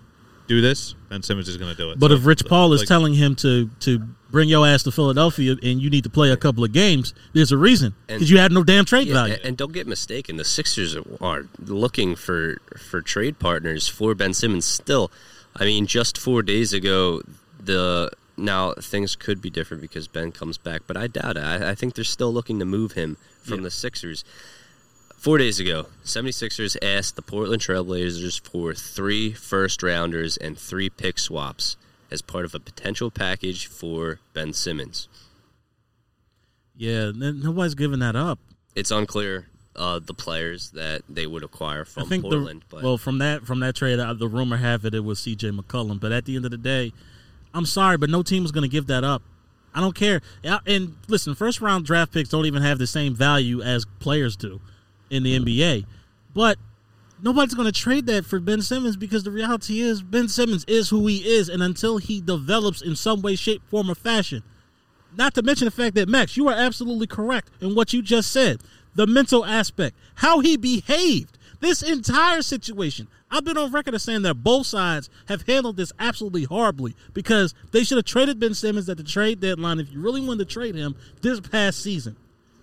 "Do this," Ben Simmons is going to do it. But So, if Rich Paul is like, telling him to to bring your ass to Philadelphia and you need to play a couple of games, there's a reason because you had no damn trade Yeah, value. and, and don't get mistaken, the Sixers are looking for for trade partners for Ben Simmons. Still, I mean, just four days ago, the now things could be different because Ben comes back, but I doubt it. I, I think they're still looking to move him from the Sixers. Four days ago, 76ers asked the Portland Trailblazers for three first rounders and three pick swaps. as part of a potential package for Ben Simmons. Yeah, nobody's giving that up. It's unclear uh, the players that they would acquire from I think Portland, the but well from that from that trade, uh, the rumor have it it was C.J. McCollum. But at the end of the day, I'm sorry, but no team is going to give that up. I don't care. And listen, first round draft picks don't even have the same value as players do in the mm-hmm. NBA. But nobody's going to trade that for Ben Simmons because the reality is Ben Simmons is who he is, and until he develops in some way, shape, form, or fashion, not to mention the fact that Max, you are absolutely correct in what you just said. The mental aspect, how he behaved, this entire situation. I've been on record as saying that both sides have handled this absolutely horribly because they should have traded Ben Simmons at the trade deadline if you really wanted to trade him this past season.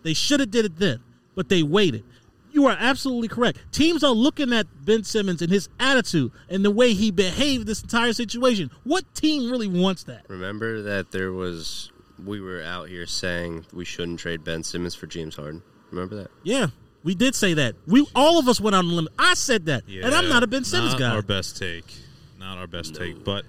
They should have did it then, but they waited. You are absolutely correct. Teams are looking at Ben Simmons and his attitude and the way he behaved this entire situation. What team really wants that? remember that there was we were out here saying we shouldn't trade Ben Simmons for James Harden. Remember that? Yeah, we did say that. We all of us went on the limit. I said that, yeah, and I'm not a Ben Simmons not guy. our best take. Not our best take. But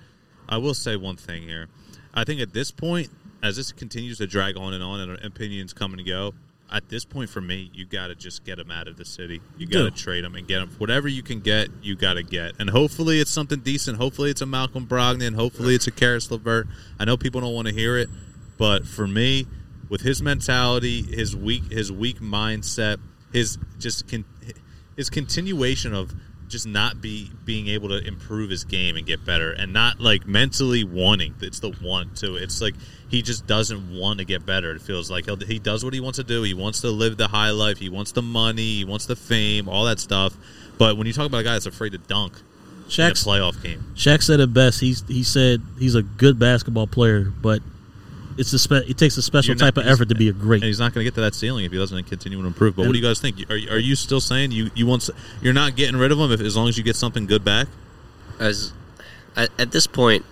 I will say one thing here. I think at this point, as this continues to drag on and on, and opinions come and go, at this point for me, you got to just get them out of the city. You got to trade them and get him. Whatever you can get, you got to get. And hopefully it's something decent. Hopefully it's a Malcolm Brogdon. Hopefully it's a Caris LeVert. I know people don't want to hear it, but for me, with his mentality, his weak, his weak mindset, his just con- his continuation of just not be being able to improve his game and get better and not like mentally wanting. It's the want to it's like he just doesn't want to get better. It feels like He'll, he does what he wants to do. He wants to live the high life. He wants the money. He wants the fame all that stuff. But when you talk about a guy that's afraid to dunk in a Shaq's, playoff game. Shaq said it best. He's he said he's a good basketball player, but it's a spe- it takes a special not- type of effort to be a great. and he's not going to get to that ceiling if he doesn't continue to improve but what do you guys think are, are you still saying you you want you're not getting rid of him if, as long as you get something good back As at, at this point,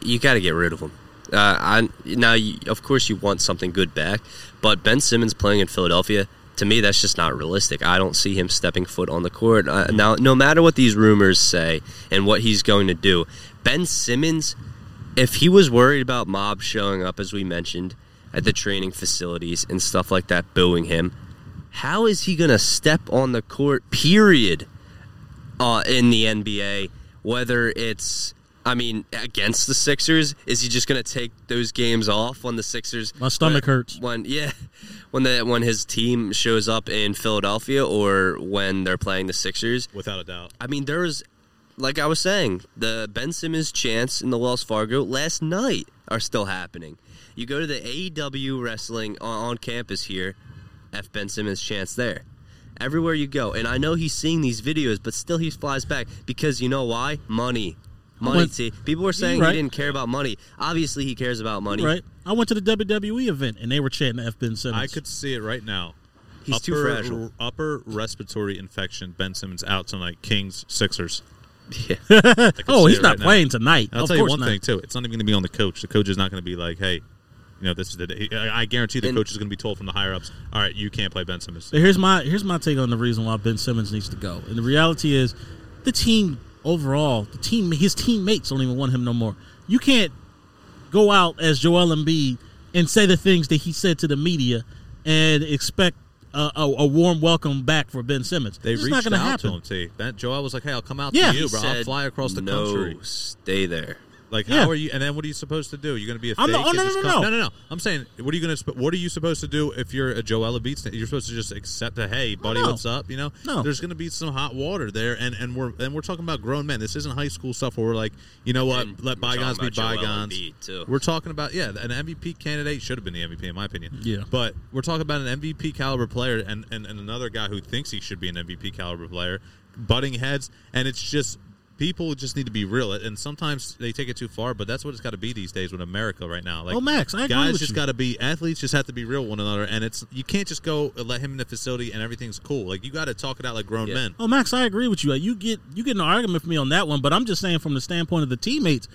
you got to get rid of him. Uh, I, now, you, of course, you want something good back, but Ben Simmons playing in Philadelphia, to me, that's just not realistic. I don't see him stepping foot on the court. Uh, now, no matter what these rumors say and what he's going to do, Ben Simmons, if he was worried about mobs showing up, as we mentioned, at the training facilities and stuff like that, booing him, how is he going to step on the court, period, uh, in the NBA? Whether it's, I mean, against the Sixers, is he just going to take those games off when the Sixers? My stomach when, hurts. When yeah, *laughs* when the when his team shows up in Philadelphia or when they're playing the Sixers. without a doubt I mean, there's, like I was saying, the Ben Simmons chants in the Wells Fargo last night are still happening. You go to the AEW wrestling on, on campus here, F Ben Simmons chants there. Everywhere you go, and I know he's seeing these videos, but still he flies back because you know why? Money, money. went- T. People were saying Right. he didn't care about money. Obviously, he cares about money. Right. I went to the WWE event and they were chanting F Ben Simmons. I could see it right now. He's too fragile. Upper respiratory infection. Ben Simmons out tonight. Kings Sixers. *laughs* Yeah. *laughs* Oh, he's not right now. playing tonight. I'll of tell you one not. thing too. It's not even going to be on the coach. The coach is not going to be like, "Hey, you know, this is the day." I I guarantee the And- coach is going to be told from the higher ups, "All right, you can't play Ben Simmons." Here's my here's my take on the reason why Ben Simmons needs to go. And the reality is, the team overall, the team, his teammates don't even want him no more. You can't go out as Joel Embiid and say the things that he said to the media and expect a, a, a warm welcome back for Ben Simmons. They it's reached not going to out happen. to him. See, ben, Joel was like, "Hey, I'll come out Yeah. to you, He bro. I'll fly across the no, country." stay there. Like, Yeah. how are you? And then what are you supposed to do? You're going to be a I'm fake? not- oh, and no, no, no. no, no, no. I'm saying, what are you going to? What are you supposed to do if you're a Joel Embiid? You're supposed to just accept a hey, buddy, no. what's up? You know, No. there's going to be some hot water there, and and we're and we're talking about grown men. This isn't high school stuff where we're like, you know what, And let bygones be bygones. Too. We're talking about yeah, an MVP candidate should have been the MVP in my opinion. Yeah. but we're talking about an MVP caliber player and, and and another guy who thinks he should be an MVP caliber player, butting heads, and it's just people just need to be real. And sometimes they take it too far, but that's what it's got to be these days with America right now. Like, Oh, Max, I agree guys with just you. got to be athletes. Just have to be real with one another, and it's you can't just go let him in the facility and everything's cool. Like you got to talk it out like grown Yeah. men. Oh, Max, I agree with you. You get you get an argument from me on that one, but I'm just saying from the standpoint of the teammates,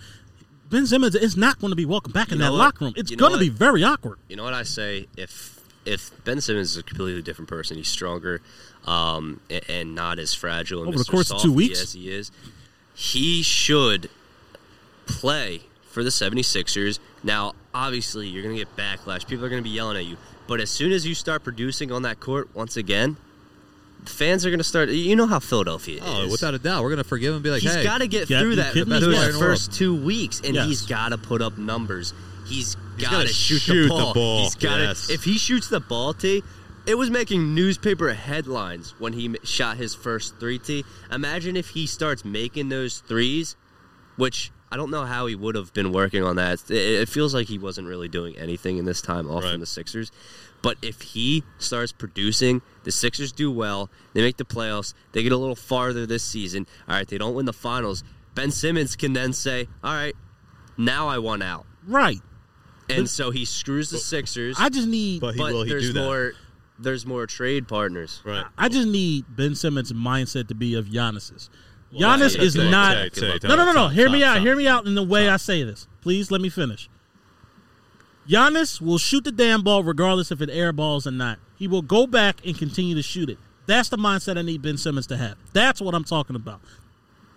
Ben Simmons is not going to be welcome back in You know that what? locker room. It's You know going to be very awkward. You know what I say? If if Ben Simmons is a completely different person, he's stronger, um, a- and not as fragile and Over the Mr. course of two weeks? as he is, he should play for the 76ers. Now, obviously, you're going to get backlash. People are going to be yelling at you. But as soon as you start producing on that court once again, the fans are going to start. You know how Philadelphia is. Oh, is. without a doubt, we're gonna forgive him. and Be like, He's hey, got to get through that those first two weeks, and Yes. he's got to put up numbers. He's got gotta shoot, shoot the the ball. ball, He's got to. yes. If he shoots the ball, T, it was making newspaper headlines when he shot his first three. T. Imagine if he starts making those threes, which I don't know how he would have been working on that. It, feels like he wasn't really doing anything in this time off Right. from the Sixers. But if he starts producing, the Sixers do well. They make the playoffs. They get a little farther this season. All right, they don't win the finals. Ben Simmons can then say, "All right, now I want out," Right. and so he screws the Sixers. I just need. But he but there's do that? More. There's more trade partners. right. I just need Ben Simmons' mindset to be of Giannis's. Well, Giannis yeah, is yeah, not. No, no, no, no. Stop, Hear me stop, out. stop. Hear me out in the way I say this. Please let me finish. Giannis will shoot the damn ball regardless if it airballs or not. He will go back and continue to shoot it. That's the mindset I need Ben Simmons to have. That's what I'm talking about.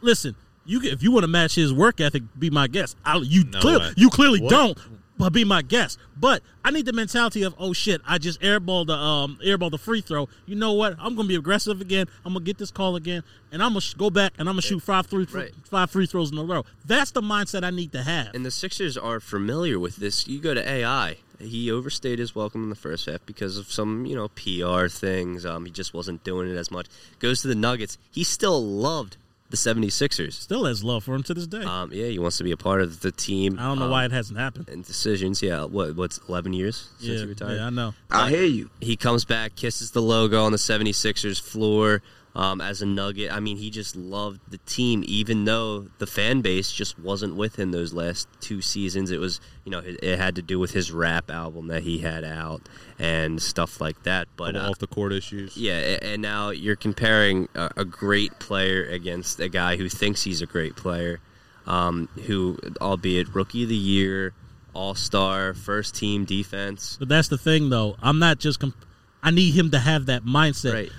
Listen, you if you want to match his work ethic, be my guest. I, you No clear, you clearly What? don't, but be my guest. But I need the mentality of oh shit, I just airballed the um airballed the free throw. You know what? I'm gonna be aggressive again. I'm gonna get this call again, and I'm gonna sh- go back and I'm gonna shoot five three Right. five free throws in a row. That's the mindset I need to have. And the Sixers are familiar with this. You go to AI. He overstayed his welcome in the first half because of some, you know, PR things. Um, he just wasn't doing it as much. Goes to the Nuggets. He still loved the 76ers. Still has love for him to this day. Um, yeah, he wants to be a part of the team. I don't know um, why it hasn't happened. And decisions, yeah. What? What's 11 years since Yeah, he retired? yeah, I know. I hear you. he comes back, kisses the logo on the 76ers floor um, as a nugget. I mean, he just loved the team, even though the fan base just wasn't with him those last two seasons. It was, you know, it, it had to do with his rap album that he had out and stuff like that. But Couple uh, off the court issues. yeah, and now you're comparing a, a great player against a guy who thinks he's a great player, um, who, albeit rookie of the year, all star, first team defense. But that's the thing, though. I'm not just. Comp- I need him to have that mindset. Right.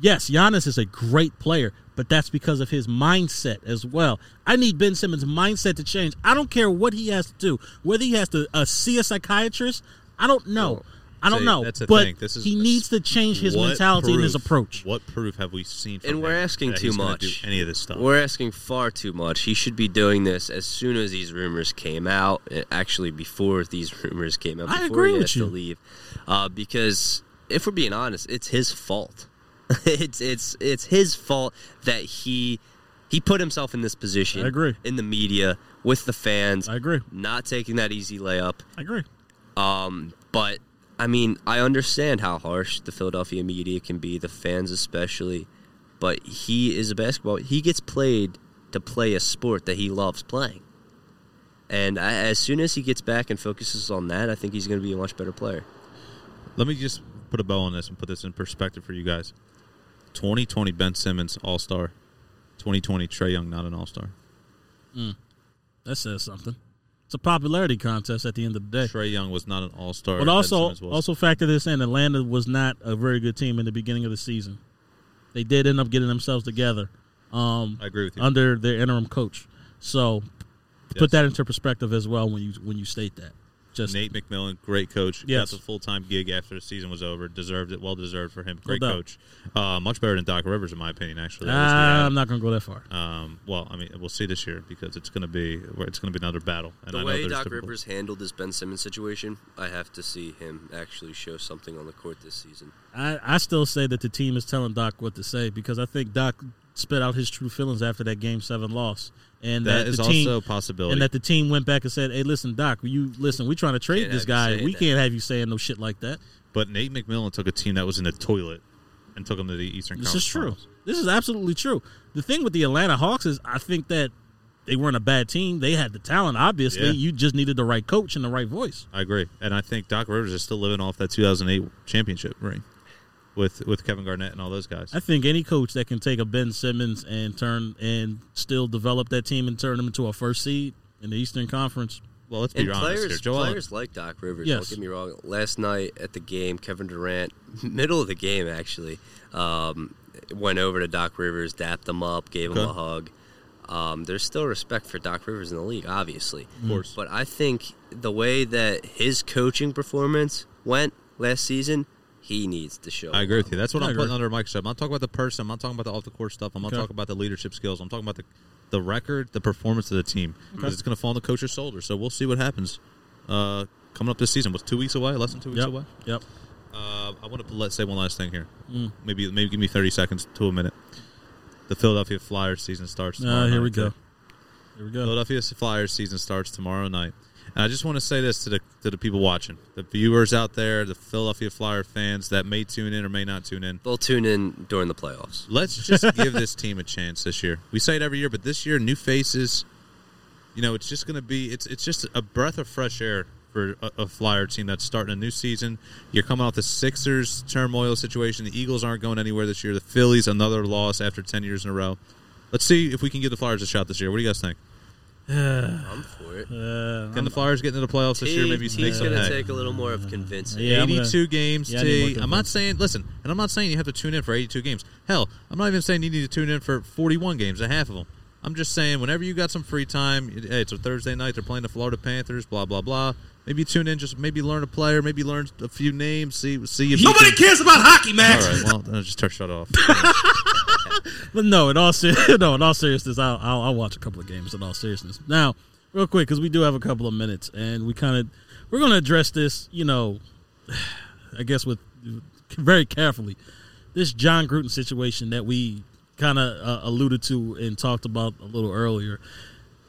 Yes, Giannis is a great player, but that's because of his mindset as well. I need Ben Simmons' mindset to change. I don't care what he has to do, whether he has to uh, see a psychiatrist. I don't know. Well, I don't see, know. that's the but thing. This is- he needs to change his What mentality and his approach. What proof have we seen? From And we're him asking that too much. Do any of this stuff? We're asking far too much. He should be doing this as soon as these rumors came out. eh, Actually, before these *laughs* rumors came out, I before agree he with has you. to leave, uh, because if we're being honest, it's his fault. *laughs* it's it's it's his fault that he he put himself in this position. I agree. In the media with the fans, I agree. not taking that easy layup. I agree. Um, but I mean, I understand how harsh the Philadelphia media can be, the fans especially. But he is a basketball. He gets played to play a sport that he loves playing. And I, as soon as he gets back and focuses on that, I think he's going to be a much better player. Let me just put a bow on this and put this in perspective for you guys. 2020 Ben Simmons All Star. 2020 Trae Young not an All Star. That says something. It's a popularity contest at the end of the day. Trae Young was not an All Star. But also, also factor this in: Atlanta was not a very good team in the beginning of the season. They did end up getting themselves together um, I agree with you. under their interim coach. So Yes. put that into perspective as well when you when you state that. Just Nate McMillan, great coach. Yes. Got the full time gig after the season was over. Deserved it. Well deserved for him. Great doubt. coach. Uh, much better than Doc Rivers, in my opinion. Actually, At least he Ah, had- I'm not going to go that far. Um, well, I mean, we'll see this year because it's going to be it's going to be another battle. And The I know way there's Doc typical- Rivers handled this Ben Simmons situation, I have to see him actually show something on the court this season. I, I still say that the team is telling Doc what to say because I think Doc spit out his true feelings after that Game Seven loss, and that that, is team, also a possibility. and that the team went back and said, "Hey, listen, Doc, you listen. We're trying to trade Can't this guy. We that." can't have you saying no shit like that." but Nate McMillan took a team that was in the toilet and took them to the Eastern Conference. This Conference. is true. Finals. This is absolutely true. The thing with the Atlanta Hawks is, I think that they weren't a bad team. They had the talent. Obviously, Yeah. you just needed the right coach and the right voice. I agree, and I think Doc Rivers is still living off that 2008 championship ring with with Kevin Garnett and all those guys. I think any coach that can take a Ben Simmons and turn and still develop that team and turn them into a first seed in the Eastern Conference. well, let's be And honest here. players, Joel, players like Doc Rivers. Yes. Don't get me wrong. Last night at the game, Kevin Durant, *laughs* middle of the game actually, um, went over to Doc Rivers, dapped him up, gave him a hug. Um, there's still respect for Doc Rivers in the league, obviously. Of course. But I think the way that his coaching performance went last season, he needs to show. I agree with you. That's what I I'm agree. putting under a microscope. I'm not talking about the person. I'm not talking about the off the court stuff. I'm not Okay. talking about the leadership skills. I'm talking about the the record, the performance of the team. Because it's going to fall on the coach's shoulder. So we'll see what happens uh, coming up this season. What's two weeks away? Less than two weeks Yep. away. Yep. Uh, I want to let's say one last thing here. Mm. Maybe maybe give me 30 seconds to a minute. The Philadelphia Flyers season starts. Uh, here night, we go. Here we go. Philadelphia Flyers season starts tomorrow night. And I just want to say this to the to the people watching, the viewers out there, the Philadelphia Flyer fans that may tune in or may not tune in. They'll tune in during the playoffs. Let's just *laughs* give this team a chance this year. We say it every year, but this year, new faces. You know, it's just going to be it's it's just a breath of fresh air for a, a Flyer team that's starting a new season. You're coming off the Sixers turmoil situation. The Eagles aren't going anywhere this year. The Phillies another loss after ten years in a row. Let's see if we can give the Flyers a shot this year. What do you guys think? I'm for it. Uh, Can the Flyers get into the playoffs this year? Maybe T- sneak T's some going to hay? take a little more of convincing. Yeah, I'm gonna- 82 games. Yeah, T. I'm not saying listen, and I'm not saying you have to tune in for 82 games. Hell, I'm not even saying you need to tune in for 41 games, a half of them. I'm just saying whenever you got some free time, hey, it's a Thursday night. They're playing the Florida Panthers. Blah blah blah. Maybe tune in, just maybe learn a player, maybe learn a few names. See see if you Nobody can- cares about hockey, All Max. right, well, then just turn shut off. *laughs* *laughs* But no, in all ser- *laughs* no, in all seriousness, I'll, I'll, I'll watch a couple of games. In all seriousness, now, real quick, because we do have a couple of minutes, and we kind of we're going to address this. You know, *sighs* I guess with *laughs* very carefully. This Jon Gruden situation that we kind of uh, alluded to and talked about a little earlier.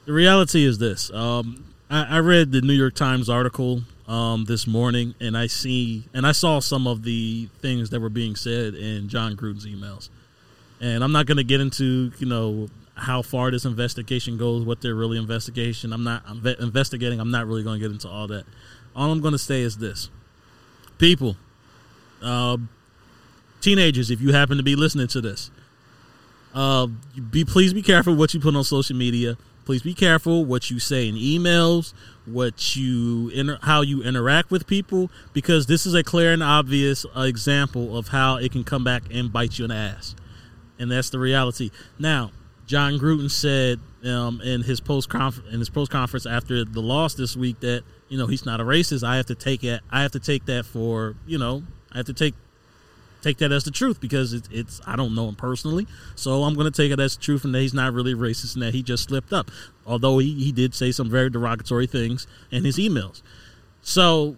The reality is this: um, I, I read the New York Times article um, this morning, and I see and I saw some of the things that were being said in Jon Gruden's emails. And I'm not going to get into you know how far this investigation goes, what they're really investigation. I'm not I'm ve- investigating. I'm not really going to get into all that. All I'm going to say is this: people, um, teenagers, if you happen to be listening to this, uh, be please be careful what you put on social media. Please be careful what you say in emails, what you inter- how you interact with people, because this is a clear and obvious uh, example of how it can come back and bite you in the ass, and that's the reality. Now, Jon Gruden said um, in his post in his post conference after the loss this week that you know he's not a racist. I have to take it. I have to take that for you know I have to take take that as the truth because it's, it's I don't know him personally, so I'm going to take it as the truth and that he's not really racist and that he just slipped up. Although he, he did say some very derogatory things in his emails. So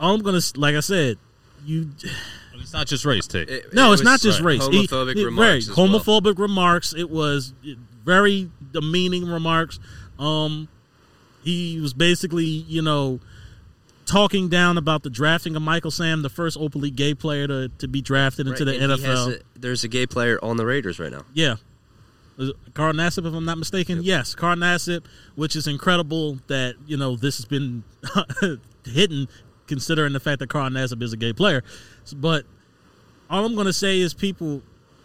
all I'm going to like I said, you it's not just race, T. It- no, it it's not was just race. He- Homophobic he- remarks. right, as well. remarks. It was very demeaning remarks. Um, he was basically, you know, talking down about the drafting of Michael Sam, the first openly gay player to, to be drafted into Right, the and he has NFL. a- there's a gay player on the Raiders right now. Yeah. Was it Carl Nassib, if I'm not mistaken. Yes, Carl Nassib, which is incredible that, you know, this has been *laughs* hidden considering the fact that Carl Nassib is a gay player. But all I'm going to say is, people,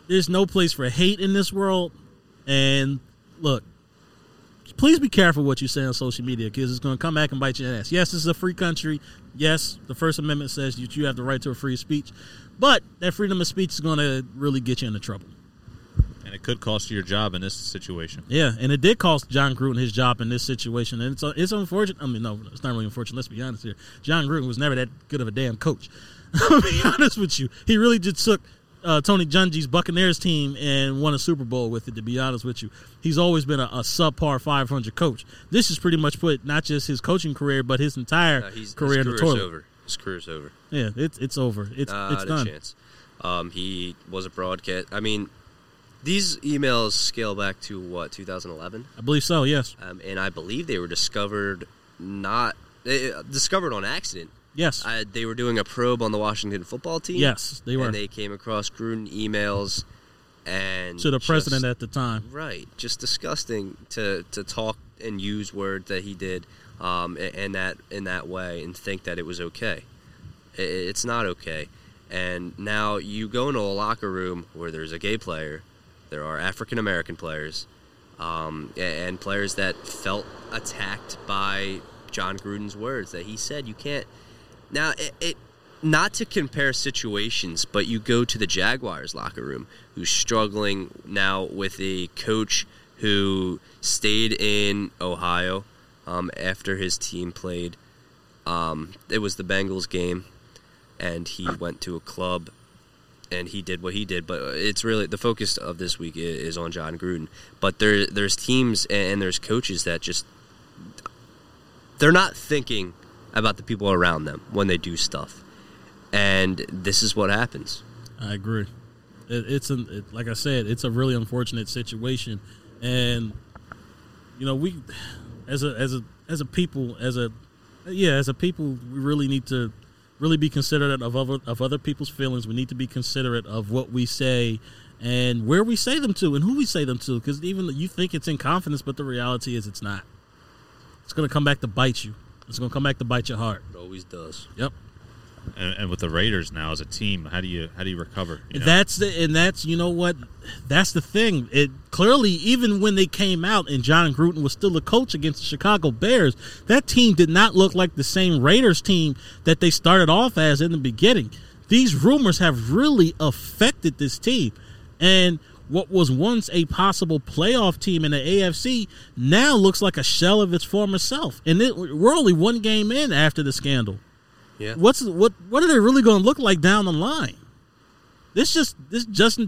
there's no place for hate in this world. And look, please be careful what you say on social media because it's going to come back and bite your ass. Yes, this is a free country. Yes, the First Amendment says that you have the right to a free speech. But that freedom of speech is going to really get you into trouble. And it could cost you your job in this situation. Yeah, and it did cost Jon Gruden his job in this situation, and it's it's unfortunate. I mean, no, it's not really unfortunate. Let's be honest here. Jon Gruden was never that good of a damn coach. *laughs* I'll be honest with you. He really just took uh, Tony Dungy's Buccaneers team and won a Super Bowl with it. To be honest with you, he's always been a, a subpar 500 coach. This has pretty much put not just his coaching career, but his entire No, he's, career his in the toilet. over. His career's over. Yeah, it's it's over. It's Not it's a done. chance. Um, he was a broadcast. I mean, these emails scale back to what 2011, I believe so. Yes, um, and I believe they were discovered not eh, discovered on accident. Yes, Uh, they were doing a probe on the Washington football team. yes. They were and they came across Gruden emails and to the just- president at the time. Right, just disgusting to to talk and use words that he did, um, and that in that way, and think that it was okay. It's not okay. And now you go into a locker room where there's a gay player, there are African American players, um, and players that felt attacked by Jon Gruden's words that he said you can't. Now it, it not to compare situations, but you go to the Jaguars locker room who's struggling now with a coach who stayed in Ohio um, after his team played. Um, it was the Bengals game, and he went to a club and he did what he did. But it's really the focus of this week is on Jon Gruden. But there, there's teams and there's coaches that just they're not thinking about the people around them when they do stuff, and this is what happens. I agree. It, it's an it, like I said, it's a really unfortunate situation, and you know we, as a as a as a people, as a yeah, as a people, we really need to really be considerate of other of other people's feelings. We need to be considerate of what we say and where we say them to and who we say them to. Because even you think it's in confidence, but the reality is it's not. It's going to come back to bite you. It's going to come back to bite your heart. It always does. Yep. And, and with the Raiders now as a team, how do you how do you recover? you know? That's the and that's you know what that's the thing. It clearly even when they came out and Jon Gruden was still a coach against the Chicago Bears, that team did not look like the same Raiders team that they started off as in the beginning. These rumors have really affected this team. And what was once a possible playoff team in the AFC now looks like a shell of its former self. And it, we're only one game in after the scandal Yeah. what's what what are they really going to look like down the line? This just this just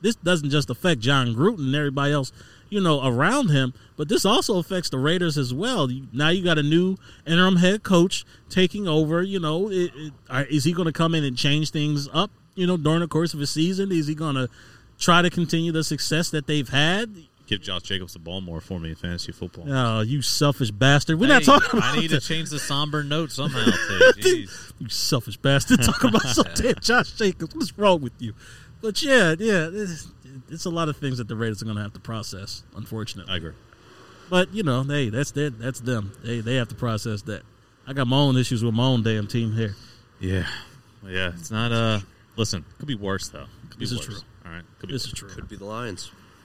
this doesn't just affect Jon Gruden and everybody else, you know, around him, but this also affects the Raiders as well. Now you got a new interim head coach taking over. You know, it, it, is he going to come in and change things up? You know, during the course of a season, is he going to try to continue the success that they've had? Give Josh Jacobs the ball more for me in fantasy football. Oh, you selfish bastard! We're not talking about I need to change the somber note somehow. *laughs* You selfish bastard. *laughs* Talk about some damn Josh Jacobs. What's wrong with you? But yeah, yeah, it's, it's a lot of things that the Raiders are going to have to process, unfortunately. I agree. But you know, hey, that's their, that's them. They they have to process that. I got my own issues with my own damn team here. Yeah, yeah. It's not. Uh, listen, could be worse though. Could be This is true. All right, could be This worse. is true. Could be the Lions. *laughs*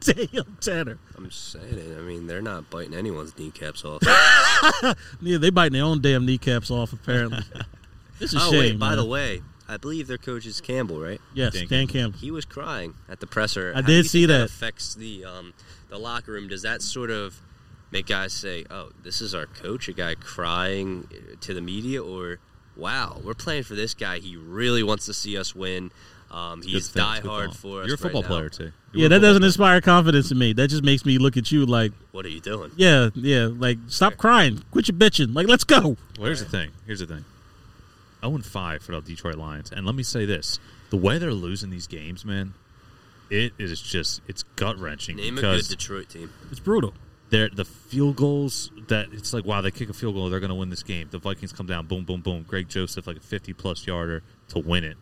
damn, Tanner. I'm just saying it. I mean, they're not biting anyone's kneecaps off. *laughs* Yeah, they biting their own damn kneecaps off. Apparently, *laughs* it's a oh shame. wait, by man. the way, I believe their coach is Campbell, right? yes, Dan Dan Campbell. He was crying at the presser. I How do did you see think that. affects the um, the locker room. Does that sort of make guys say, "Oh, this is our coach," a guy crying to the media, or "Wow, we're playing for this guy. He really wants to see us win. Um, he's Good thing. It's good diehard for us." You're a football right now. player too. You Yeah, that doesn't player. inspire confidence in me. That just makes me look at you like, What are you doing? yeah, yeah, like stop crying, quit your bitching, like let's go. Well, here's the thing. Here's the thing. 0 and 5 for the Detroit Lions. And let me say this the way they're losing these games, man, it is just, it's gut wrenching. Name a good Detroit team. It's brutal. they're, the field goals that it's like, wow, they kick a field goal, they're going to win this game. The Vikings come down, boom, boom, boom. Greg Joseph, like a 50 plus yarder to win it.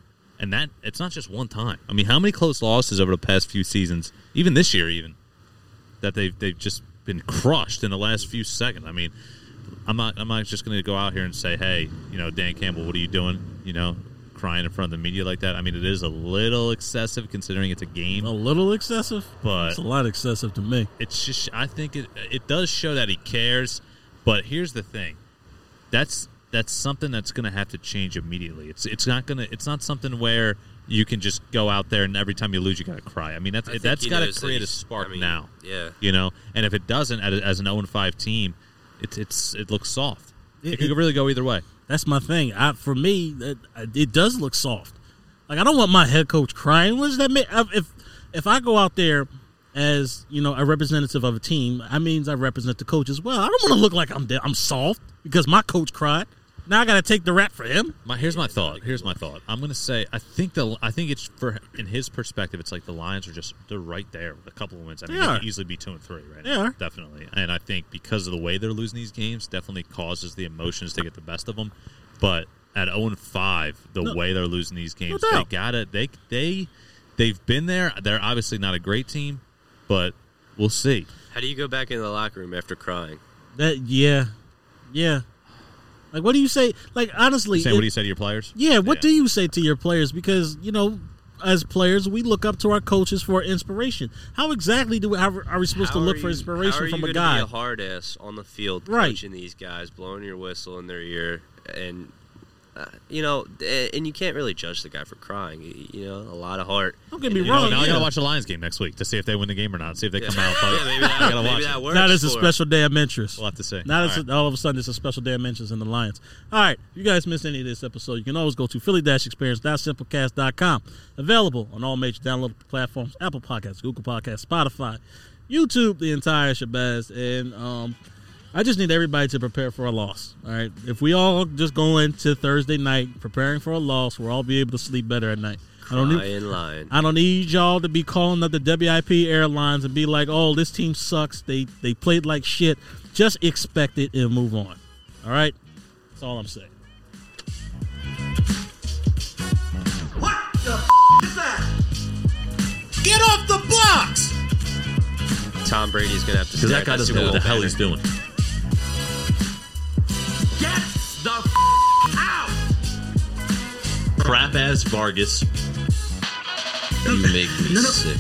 And that, it's not just one time. I mean, how many close losses over the past few seasons, even this year, even, that they've, they've just been crushed in the last few seconds? I mean, I'm not. I'm not just going to go out here and say, "Hey, you know, Dan Campbell, what are you doing?" You know, crying in front of the media like that. I mean, it is a little excessive considering it's a game, A little excessive, but it's a lot excessive to me. it's just. I think it it does show that he cares. But here's the thing: that's that's something that's going to have to change immediately. It's it's not going to. It's not something where you can just go out there and every time you lose, you got to cry. I mean, that's I think that's he got to knows that create a spark I mean, now Yeah. you know. And if it doesn't, as as an 0 5 team, it's it's it looks soft. It, It- could it- really go either way. That's my thing. I, for me, it, it does look soft. Like I don't want my head coach crying. What does that mean? If if I go out there as you know a representative of a team, that means I represent the coach as well. I don't want to look like I'm de- I'm soft because my coach cried. Now I got to take the rap for him. My here's my thought. Here's my thought. I'm gonna say I think the I think it's for in his perspective, it's like the Lions are just they're right there with a couple of wins. I mean, They they, could easily be two and three right They now, are. definitely. And I think because of the way they're losing these games, definitely causes the emotions to get the best of them. But at 0 and 5, the No- way they're losing these games, No they gotta they they they've been there. They're obviously not a great team, but we'll see. How do you go back in the locker room after crying? That yeah, yeah. Like what do you say? Like honestly, Saying it- what do you say to your players? Yeah, what do you say to your players? Because you know, as players, we look up to our coaches for inspiration. How exactly do we, how are we supposed to look are for you- inspiration how are from you a gonna guy? Be a hard ass on the field, Right. coaching these guys, blowing your whistle in their ear, and uh, you know, and you can't really judge the guy for crying. You- You know, a lot of heart. Don't get me And, You know, wrong. now I gotta watch the Lions game next week to see if they win the game or not. See if they Yeah. come out. *laughs* Yeah, maybe that, I gotta maybe watch that works Now there's a for him. special damn interest. We'll have to say. Now All it's all of a sudden it's a special day of interest in the Lions. All right, if you guys missed any of this episode, you can always go to philly-experience.simplecast.com. Available on all major download platforms: Apple Podcasts, Google Podcasts, Spotify, YouTube, the entire shabazz. And um, I just need everybody to prepare for a loss. All right, if we all just go into Thursday night preparing for a loss, we'll all be able to sleep better at night. I don't need. Line. I don't need y'all to be calling up the WIP airlines and be like, "Oh, this team sucks. They they played like shit." Just expect it and move on. All right, that's all I'm saying. What the f- is that? Get off the blocks! Tom Brady's gonna have to. Because that guy doesn't know what the hell he's doing. Get the f- out! Crap ass Vargas. You make me No, no. sick.